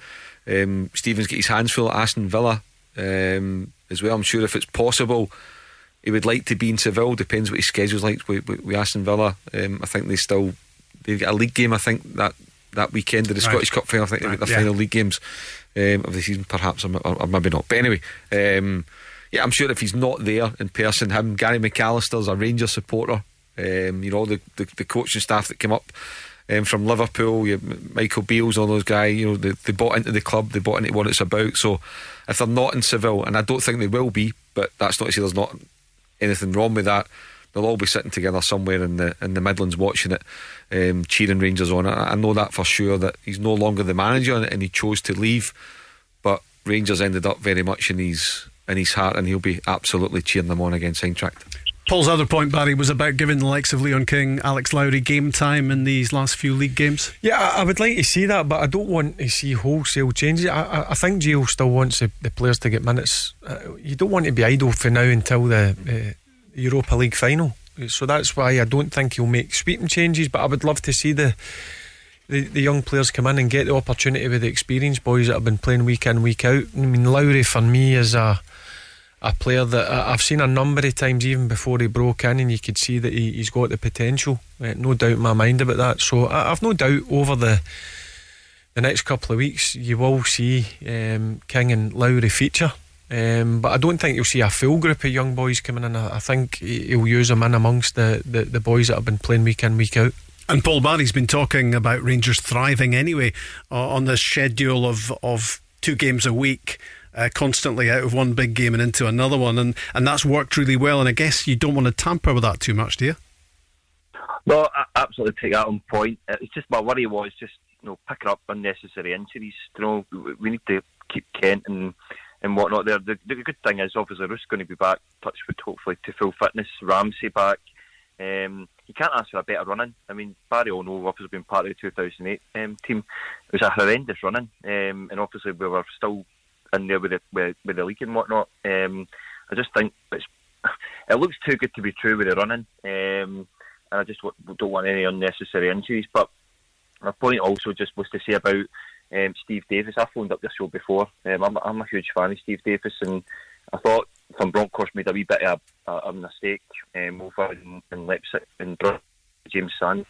Um, Steven's got his hands full at Aston Villa um, as well. I'm sure if it's possible, he would like to be in Seville. Depends what his schedule's like We, with, with Aston Villa. Um, I think they still they've got a league game. I think that that weekend of the Right. Scottish Cup final. I think they've got Right, the yeah. final league games um, of the season, perhaps, or, or, maybe not. But anyway, um, yeah, I'm sure if he's not there in person, him, Gary McAllister's a Rangers supporter. Um, you know, the, the, the coaching staff that came up um, from Liverpool, you, Michael Beals, all those guys, you know, they, they bought into the club, they bought into what it's about. So if they're not in Seville, and I don't think they will be, but that's not to say there's not anything wrong with that. They'll all be sitting together somewhere in the in the Midlands watching it, um, cheering Rangers on. I, I know that for sure that he's no longer the manager and, he chose to leave, but Rangers ended up very much in his in his heart, and he'll be absolutely cheering them on against Eintracht. Paul's other point, Barry, was about giving the likes of Leon King, Alex Lowry game time in these last few league games. Yeah, I, would like to see that, but I don't want to see wholesale changes. I, I, I think Gio still wants the, the players to get minutes. Uh, you don't want to be idle for now until the uh, Europa League final. So that's why I don't think he'll make sweeping changes. But I would love to see the, the the young players come in and get the opportunity with the experienced boys that have been playing week in week out. I mean, Lowry for me is a a player that I- I've seen a number of times even before he broke in, and you could see that he, he's got the potential. Uh, no doubt in my mind about that. So I, I've no doubt over the the next couple of weeks you will see um, King and Lowry feature. Um, but I don't think you'll see a full group of young boys coming in. I, I think he- he'll use them in amongst the, the, the boys that have been playing week in, week out. And Paul Barry's been talking about Rangers thriving anyway uh, on this schedule of of two games a week. Uh, constantly out of one big game and into another one, and, and that's worked really well. And I guess you don't want to tamper with that too much, do you? No, I absolutely take that on point. Uh, It's just my worry was just you know picking up unnecessary injuries. You know, we- we need to keep Kent and and whatnot. There, the, the good thing is obviously Roofe's going to be back, touchwood, hopefully to full fitness. Ramsey back. Um, you can't ask for a better running. I mean, Barry all know obviously been part of the 2008 um, team. It was a horrendous running, um, and obviously we were still in there with the with, with the league and whatnot. Um, I just think it looks too good to be true with the running, um, and I just w- don't want any unnecessary injuries. But my point also just was to say about um, Steve Davis. I phoned up this show before. Um, I'm, I'm a huge fan of Steve Davis, and I thought Van Bronckhorst made a wee bit of a, a, mistake um, over in, in Leipzig and James Sand.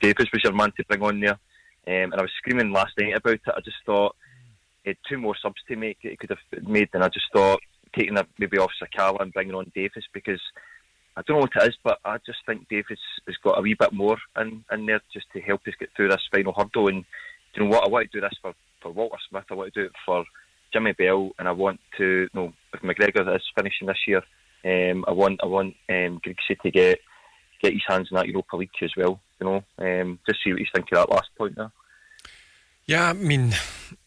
Davis was your man to bring on there, um, and I was screaming last night about it. I just thought had two more subs to make. He could have made, and I just thought taking that maybe off Sakala and bringing on Davis because I don't know what it is, but I just think Davis has got a wee bit more in, in there just to help us get through this final hurdle. And you know what? I want to do this for, for Walter Smith. I want to do it for Jimmy Bell, and I want to. You know, if McGregor is finishing this year, um, I want I want um, Griggsy to get get his hands in that Europa League as well. You know, um, just see what he's thinking of that last point there. Yeah, I mean,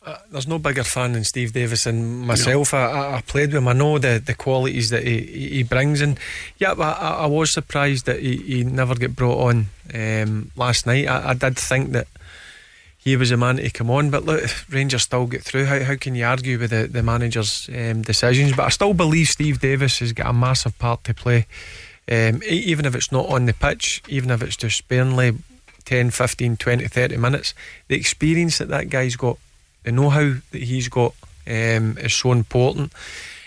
uh, there's no bigger fan than Steve Davis and myself. No. I, I, played with him. I know the, the qualities that he, he brings, and yeah, I, I was surprised that he, he never get brought on um, last night. I, I, did think that he was a man to come on, but look, Rangers still get through. How, how can you argue with the, the manager's um, decisions? But I still believe Steve Davis has got a massive part to play. Um, even if it's not on the pitch, even if it's just sparingly 10, 15, 20, 30 minutes, the experience that that guy's got, the know how that he's got um, is so important.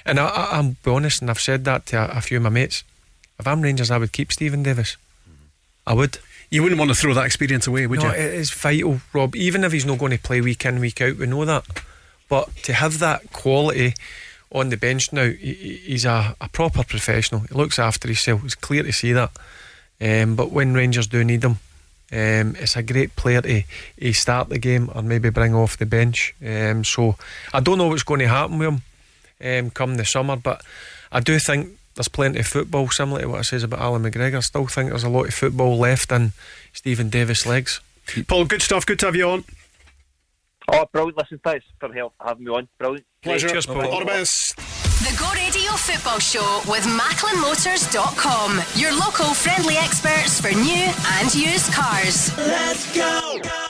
And I, will be honest, and I've said that to a, a, few of my mates. If I'm Rangers, I would keep Steven Davis. I would. You wouldn't want to throw that experience away, would no, you? It is vital, Rob. Even if he's not going to play week in, week out, we know that. But to have that quality on the bench now, he, he's a, a, proper professional. He looks after himself. It's clear to see that. Um, but when Rangers do need him, um, it's a great player to, to start the game or maybe bring off the bench. Um, so I don't know what's going to happen with him um, come the summer, but I do think there's plenty of football, similar to what I says about Allan McGregor. I still think there's a lot of football left in Steven Davis' legs. Paul, good stuff. Good to have you on. Oh, brilliant. Listen, thanks for help, having me on. Brilliant. Pleasure. Cheers, Paul. All the best. The Go Radio Football Show with MacklinMotors.com. Your local friendly experts for new and used cars. Let's go.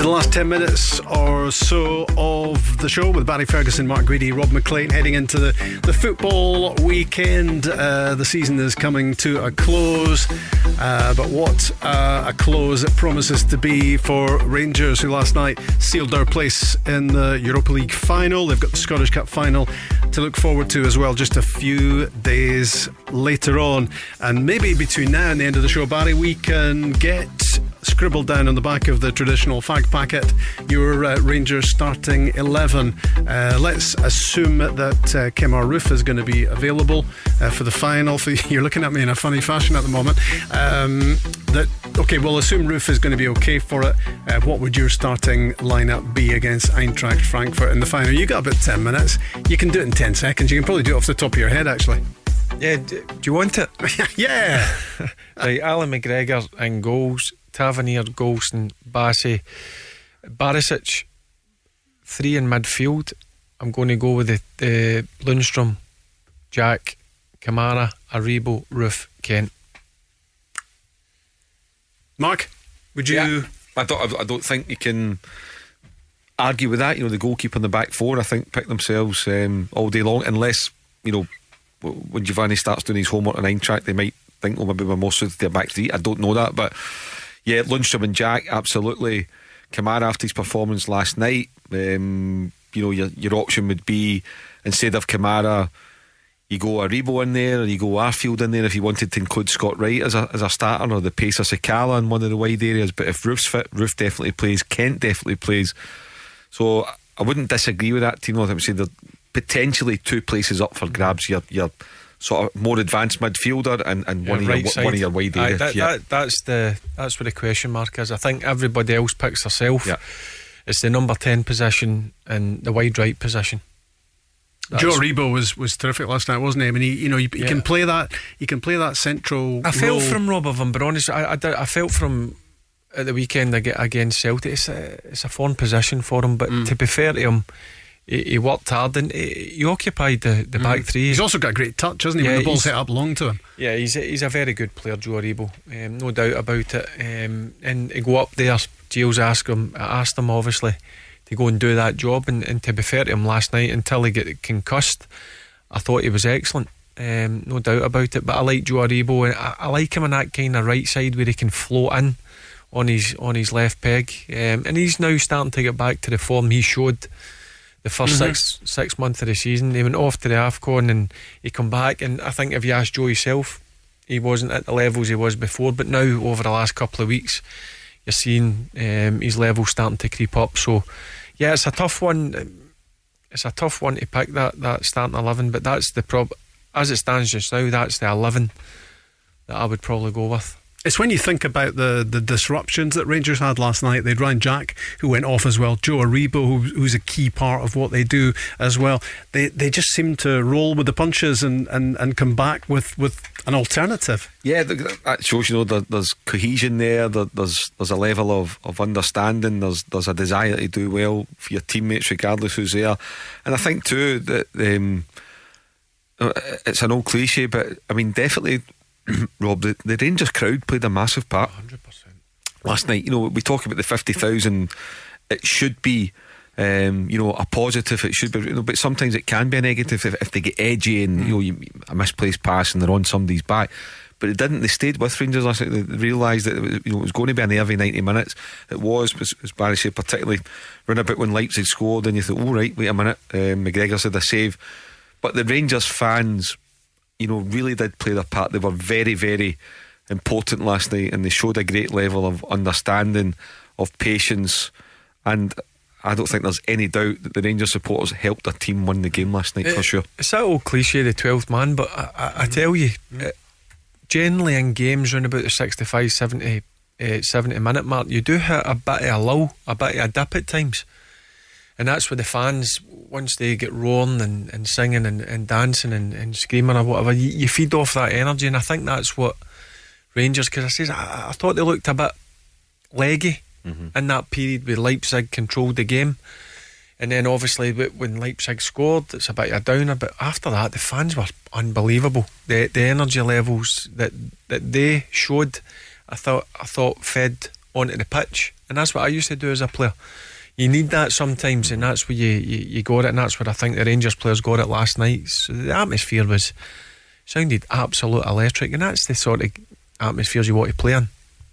The last 10 minutes or so of the show with Barry Ferguson, Mark Guidi, Rob Maclean heading into the, the football weekend. Uh, the season is coming to a close, uh, but what uh, a close it promises to be for Rangers, who last night sealed their place in the Europa League final. They've got the Scottish Cup final to look forward to as well, just a few days later on. And maybe between now and the end of the show, Barry, we can get scribbled down on the back of the traditional fag packet your uh, Rangers starting 11. Uh, let's assume that uh, Kemar Roofe is going to be available uh, for the final. For, you're looking at me in a funny fashion at the moment. Um, that okay, we'll assume Roofe is going to be okay for it. Uh, what would your starting lineup be against Eintracht Frankfurt in the final? You got about 10 minutes. You can do it in 10 seconds. You can probably do it off the top of your head, actually. Yeah, do, do you want it? yeah. right, Allan McGregor and goals. Tavernier, Goldson, Bassey, Barisic, three in midfield. I'm going to go with the, the Lundstram, Jack, Kamara, Aribo, Roofe, Kent. Mark, would you? Yeah. I don't. I don't think you can argue with that. You know, the goalkeeper in the back four, I think, pick themselves um, all day long, unless you know when Giovanni starts doing his homework on Eintracht, they might think, well, maybe we're more suited to their back three. I don't know that, but yeah, Lundstram and Jack, absolutely. Kamara after his performance last night, um, you know, your your option would be instead of Kamara, you go Aribo in there, or you go Arfield in there if you wanted to include Scott Wright as a as a starter, or the pacer Sakala in one of the wide areas. But if Roofe's fit, Roofe definitely plays. Kent definitely plays. So I wouldn't disagree with that. Team, I would say there's potentially two places up for grabs. You're, you're sort of more advanced midfielder and, and yeah, one, right of your, one of your wide areas. That, yeah. that, that's the that's where the question mark is. I think everybody else picks herself. Yeah. It's the number ten position and the wide right position. That's Joe Aribo was, was terrific last night, wasn't he? I mean, he you know he, he yeah. can play that he can play that central. I felt role. from Rob, of him, but honestly, I, I, I felt from at the weekend ag- against Celtic. It's a, it's a foreign position for him, but mm. to be fair to him, he, he worked hard and he, he occupied the, the back three. He's also got a great touch, hasn't he? Yeah, when the ball's hit up long to him. Yeah, he's a, he's a very good player, Joe Aribo, um, no doubt about it. Um, and he go up there, Gilles asked him, asked him obviously to go and do that job. And, and to be fair to him, last night until he got concussed, I thought he was excellent. Um, no doubt about it. But I like Joe Aribo, and I, I like him on that kind of right side where he can float in on his on his left peg. Um, and he's now starting to get back to the form he showed the 1st Mhm. six six months of the season. He went off to the Afcon and he come back. And I think if you ask Joe himself, he wasn't at the levels he was before. But now over the last couple of weeks, you're seeing um, his level starting to creep up. So yeah, it's a tough one. It's a tough one to pick that that starting eleven. But that's the prob. As it stands just now, that's the eleven that I would probably go with. It's when you think about the, the disruptions that Rangers had last night. They'd Ryan Jack, who went off as well, Joe Aribo, who, who's a key part of what they do as well. They they just seem to roll with the punches and, and, and come back with, with an alternative. Yeah, that shows you know there, there's cohesion there, there. There's there's a level of, of understanding. There's there's a desire to do well for your teammates, regardless who's there. And I think too that um, uh, it's an old cliche, but I mean definitely, Rob, the, the Rangers crowd played a massive part. Hundred percent. Last night, you know, we talk about the fifty thousand. It should be. Um, you know, a positive. It should be, you know, but sometimes it can be a negative if, if they get edgy and you know you, a misplaced pass and they're on somebody's back. But it didn't. They stayed with Rangers last night. They realised that it was, you know it was going to be a nervy ninety minutes. It was, as, Barry said, particularly round about when Leipzig scored, and you thought, "Oh right, wait a minute." Um, McGregor said a save, but the Rangers fans, you know, really did play their part. They were very, very important last night, and they showed a great level of understanding, of patience, and. I don't think there's any doubt that the Rangers supporters helped their team win the game last night for sure. It's that old cliche, the 12th man, but I, I, I tell you, uh, generally in games around about the 65, 70, uh, 70 minute mark, you do hit a bit of a lull, a bit of a dip at times. And that's where the fans, once they get roaring and, and singing and, and dancing and, and screaming or whatever, you, you feed off that energy. And I think that's what Rangers, because I says, I, I thought they looked a bit leggy mm-hmm. in that period where Leipzig controlled the game. And then obviously when Leipzig scored, it's a bit of a downer. But after that, the fans were unbelievable. The the energy levels that that they showed, I thought I thought fed onto the pitch, and that's what I used to do as a player. You need that sometimes, and that's where you, you, you got it, and that's where I think the Rangers players got it last night. So the atmosphere was sounded absolute electric, and that's the sort of atmospheres you want to play in.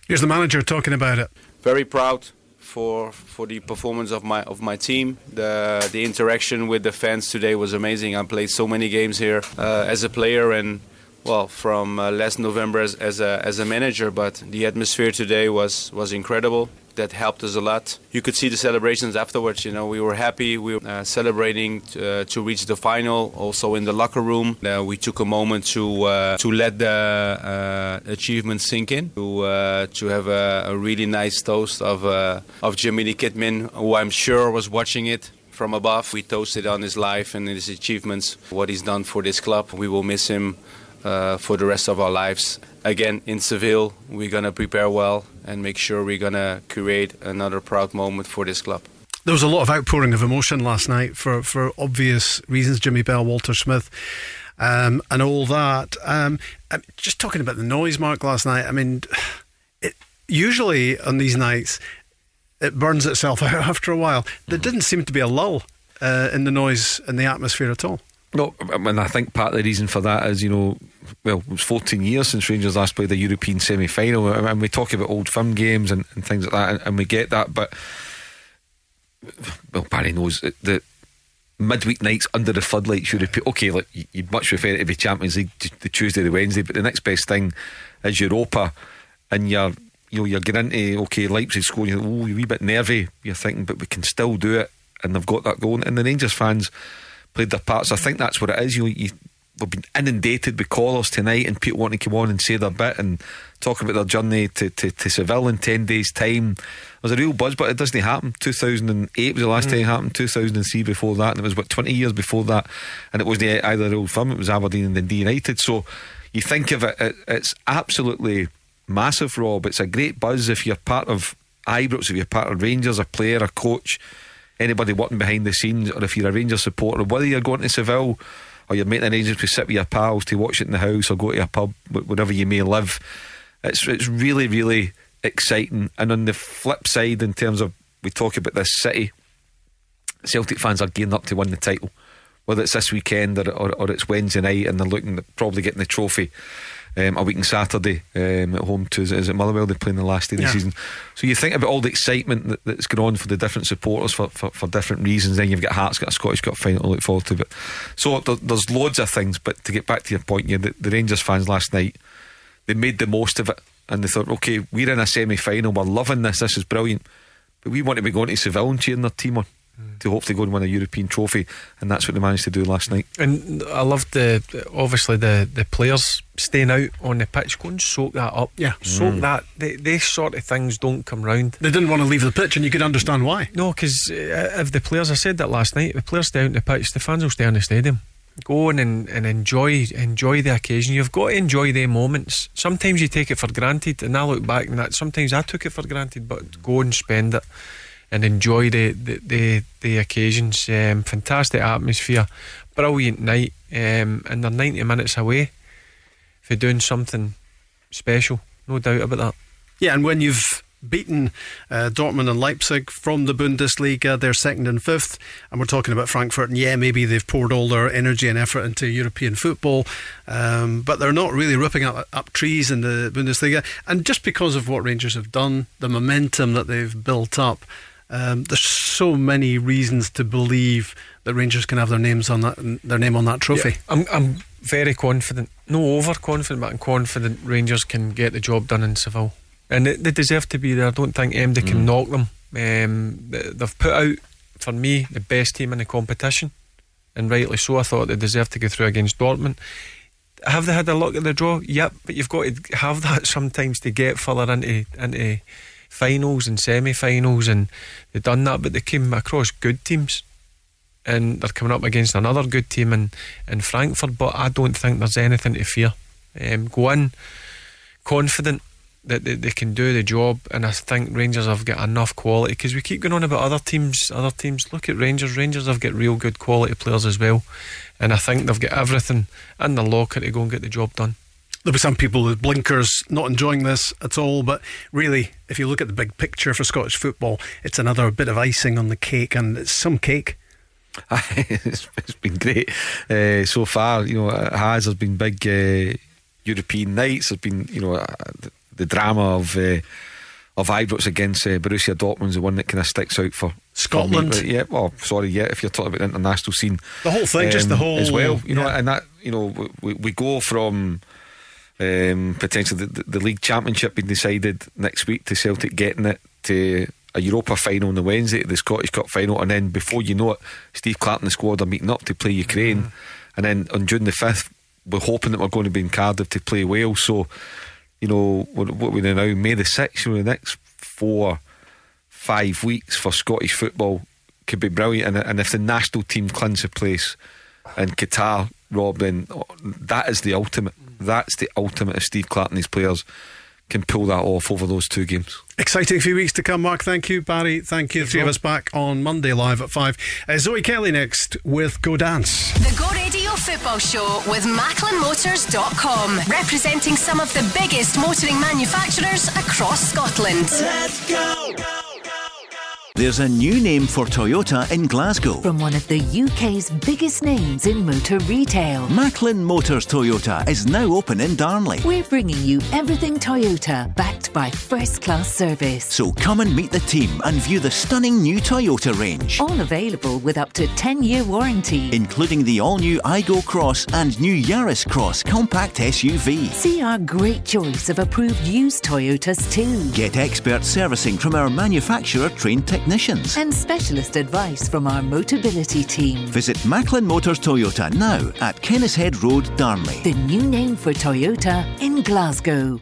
Here's the manager talking about it. very proud for for the performance of my of my team. The the interaction with the fans today was amazing. I played so many games here uh, as a player and well from uh, last November as, as a as a manager. But the atmosphere today was was incredible. That helped us a lot. You could see the celebrations afterwards. You know, we were happy. We were uh, celebrating uh, to reach the final. Also in the locker room, uh, we took a moment to uh, to let the uh, achievement sink in. To uh, to have a, a really nice toast of of Jiminy Kidman, who I'm sure was watching it from above. We toasted on his life and his achievements, what he's done for this club. We will miss him uh, for the rest of our lives. Again, in Seville, we're going to prepare well and make sure we're going to create another proud moment for this club. There was a lot of outpouring of emotion last night for, for obvious reasons. Jimmy Bell, Walter Smith, um, and all that. Um, just talking about the noise, Mark, last night. I mean, it, usually on these nights, it burns itself out after a while. There didn't seem to be a lull uh, in the noise and the atmosphere at all. No, mean, I think part of the reason for that is, you know, well, it was 14 years since Rangers last played a European semi final. And we talk about old firm games and, and things like that, and, and we get that. But, well, Barry knows that the midweek nights under the floodlights, you repeat, okay, like, you- you'd much prefer it to be Champions League the Tuesday, the Wednesday, but the next best thing is Europa, and you're. You know, you're getting into okay, Leipzig scoring. You're, oh, you're a wee bit nervy. You're thinking, but we can still do it, and they've got that going. And the Rangers fans played their parts. I think that's what it is. You, know, you we've been inundated with callers tonight and people wanting to come on and say their bit and talk about their journey to, to, to Seville in 10 days' time. There's a real buzz, but it doesn't happen. 2008 was the last mm. time it happened, 2003 before that, and it was, what, 20 years before that, and it wasn't either Old Firm, it was Aberdeen and Dundee United. So you think of it, it it's absolutely massive, Rob. It's a great buzz if you're part of Ibrox, if you're part of Rangers, a player, a coach, anybody working behind the scenes, or if you're a Rangers supporter, whether you're going to Seville or you're making arrangements to sit with your pals to watch it in the house or go to a pub, wh- wherever you may live. It's it's really really exciting. And on the flip side, in terms of we talk about this city, Celtic fans are gearing up to win the title, whether it's this weekend or, or, or it's Wednesday night, and they're looking at probably getting the trophy. Um, a week on Saturday um, at home to is it, Motherwell? They're playing the last day of the Yeah. season. So you think about all the excitement that, that's going on for the different supporters for, for, for different reasons. Then you've got Hearts got a Scottish Cup final to look forward to but so there, there's loads of things but to get back to your point yeah, the, the Rangers fans last night they made the most of it and they thought okay we're in a semi-final we're loving this this is brilliant but we want to be going to Seville and cheering their team on to hopefully go and win a European trophy and that's what they managed to do last night And I loved the obviously the the players staying out on the pitch, go and soak that up. Yeah. soak Mm. that. They, they sort of things don't come round. They didn't want to leave the pitch, and you could understand why. No, because uh, if the players, I said that last night, if the players stay out on the pitch, the fans will stay in the stadium. Go on and, and enjoy enjoy the occasion. You've got to enjoy the moments. Sometimes you take it for granted, and I look back and that sometimes I took it for granted, but go and spend it and enjoy the the the, the occasions. Um, fantastic atmosphere, brilliant night, um, and they're ninety minutes away for doing something special. No doubt about that. Yeah, and when you've beaten uh, Dortmund and Leipzig from the Bundesliga, they're second and fifth, and we're talking about Frankfurt, and yeah, maybe they've poured all their energy and effort into European football, um, but they're not really ripping up, up trees in the Bundesliga. And just because of what Rangers have done, the momentum that they've built up, um, there's so many reasons to believe that Rangers can have their names on that, their name on that trophy. Yeah, I'm, I'm very confident. No overconfident, but I'm confident Rangers can get the job done in Seville. And they, they deserve to be there. I don't think MD can knock them. Um, they- they've put out, for me, the best team in the competition. And rightly so. I thought they deserved to go through against Dortmund. Have they had a look at the draw? Yep, but you've got to have that sometimes to get further into into finals and semi-finals, and they've done that. But they came across good teams, and they're coming up against another good team in in Frankfurt. But I don't think there's anything to fear. Um, go in confident that they, they can do the job, and I think Rangers have got enough quality because we keep going on about other teams. Other teams, look at Rangers. Rangers have got real good quality players as well, and I think they've got everything in the locker to go and get the job done. There'll be some people with blinkers not enjoying this at all, but really, if you look at the big picture for Scottish football, it's another bit of icing on the cake, and it's some cake. it's, it's been great uh, so far. You know, it has. There's been big uh, European nights. There's been, you know, uh, the, the drama of uh, of Ibrox against uh, Borussia Dortmund's the one that kind of sticks out for Scotland. For me. Yeah, well, sorry, yeah. If you're talking about the international scene, The whole thing, just the whole- as well. You know, yeah. and that you know, we, we go from. Um, potentially the, the league championship being decided next week to Celtic getting it to a Europa final on the Wednesday the Scottish Cup final and then before you know it Steve Clarke and the squad are meeting up to play Ukraine. Mm. and then on June the 5th we're hoping that we're going to be in Cardiff to play Wales so you know what, what we do now May the 6th you know, the next four five weeks for Scottish football could be brilliant. And, and if the national team clinches a place in Qatar Rob then oh, that is the ultimate that's the ultimate if Steve Clarke and his players can pull that off over those two games Exciting few weeks to come, Mark. Thank you, Barry. Thank you. The three of us back on Monday live at five. Uh, Zoe Kelly next with Go Dance. The Go Radio Football Show with MacklinMotors.com, representing some of the biggest motoring manufacturers across Scotland. Let's go. There's a new name for Toyota in Glasgow. From one of the UK's biggest names in motor retail. Macklin Motors Toyota is now open in Darnley. We're bringing you everything Toyota, backed by first class service. So come and meet the team and view the stunning new Toyota range, All available with up to 10 year warranty. including the all new Aygo Cross and new Yaris Cross compact SUV. See our great choice of approved used Toyotas too. Get expert servicing from our manufacturer trained technicians. And specialist advice from our Motability team. Visit Macklin Motors Toyota now at Kennishead Road, Darnley. The new name for Toyota in Glasgow.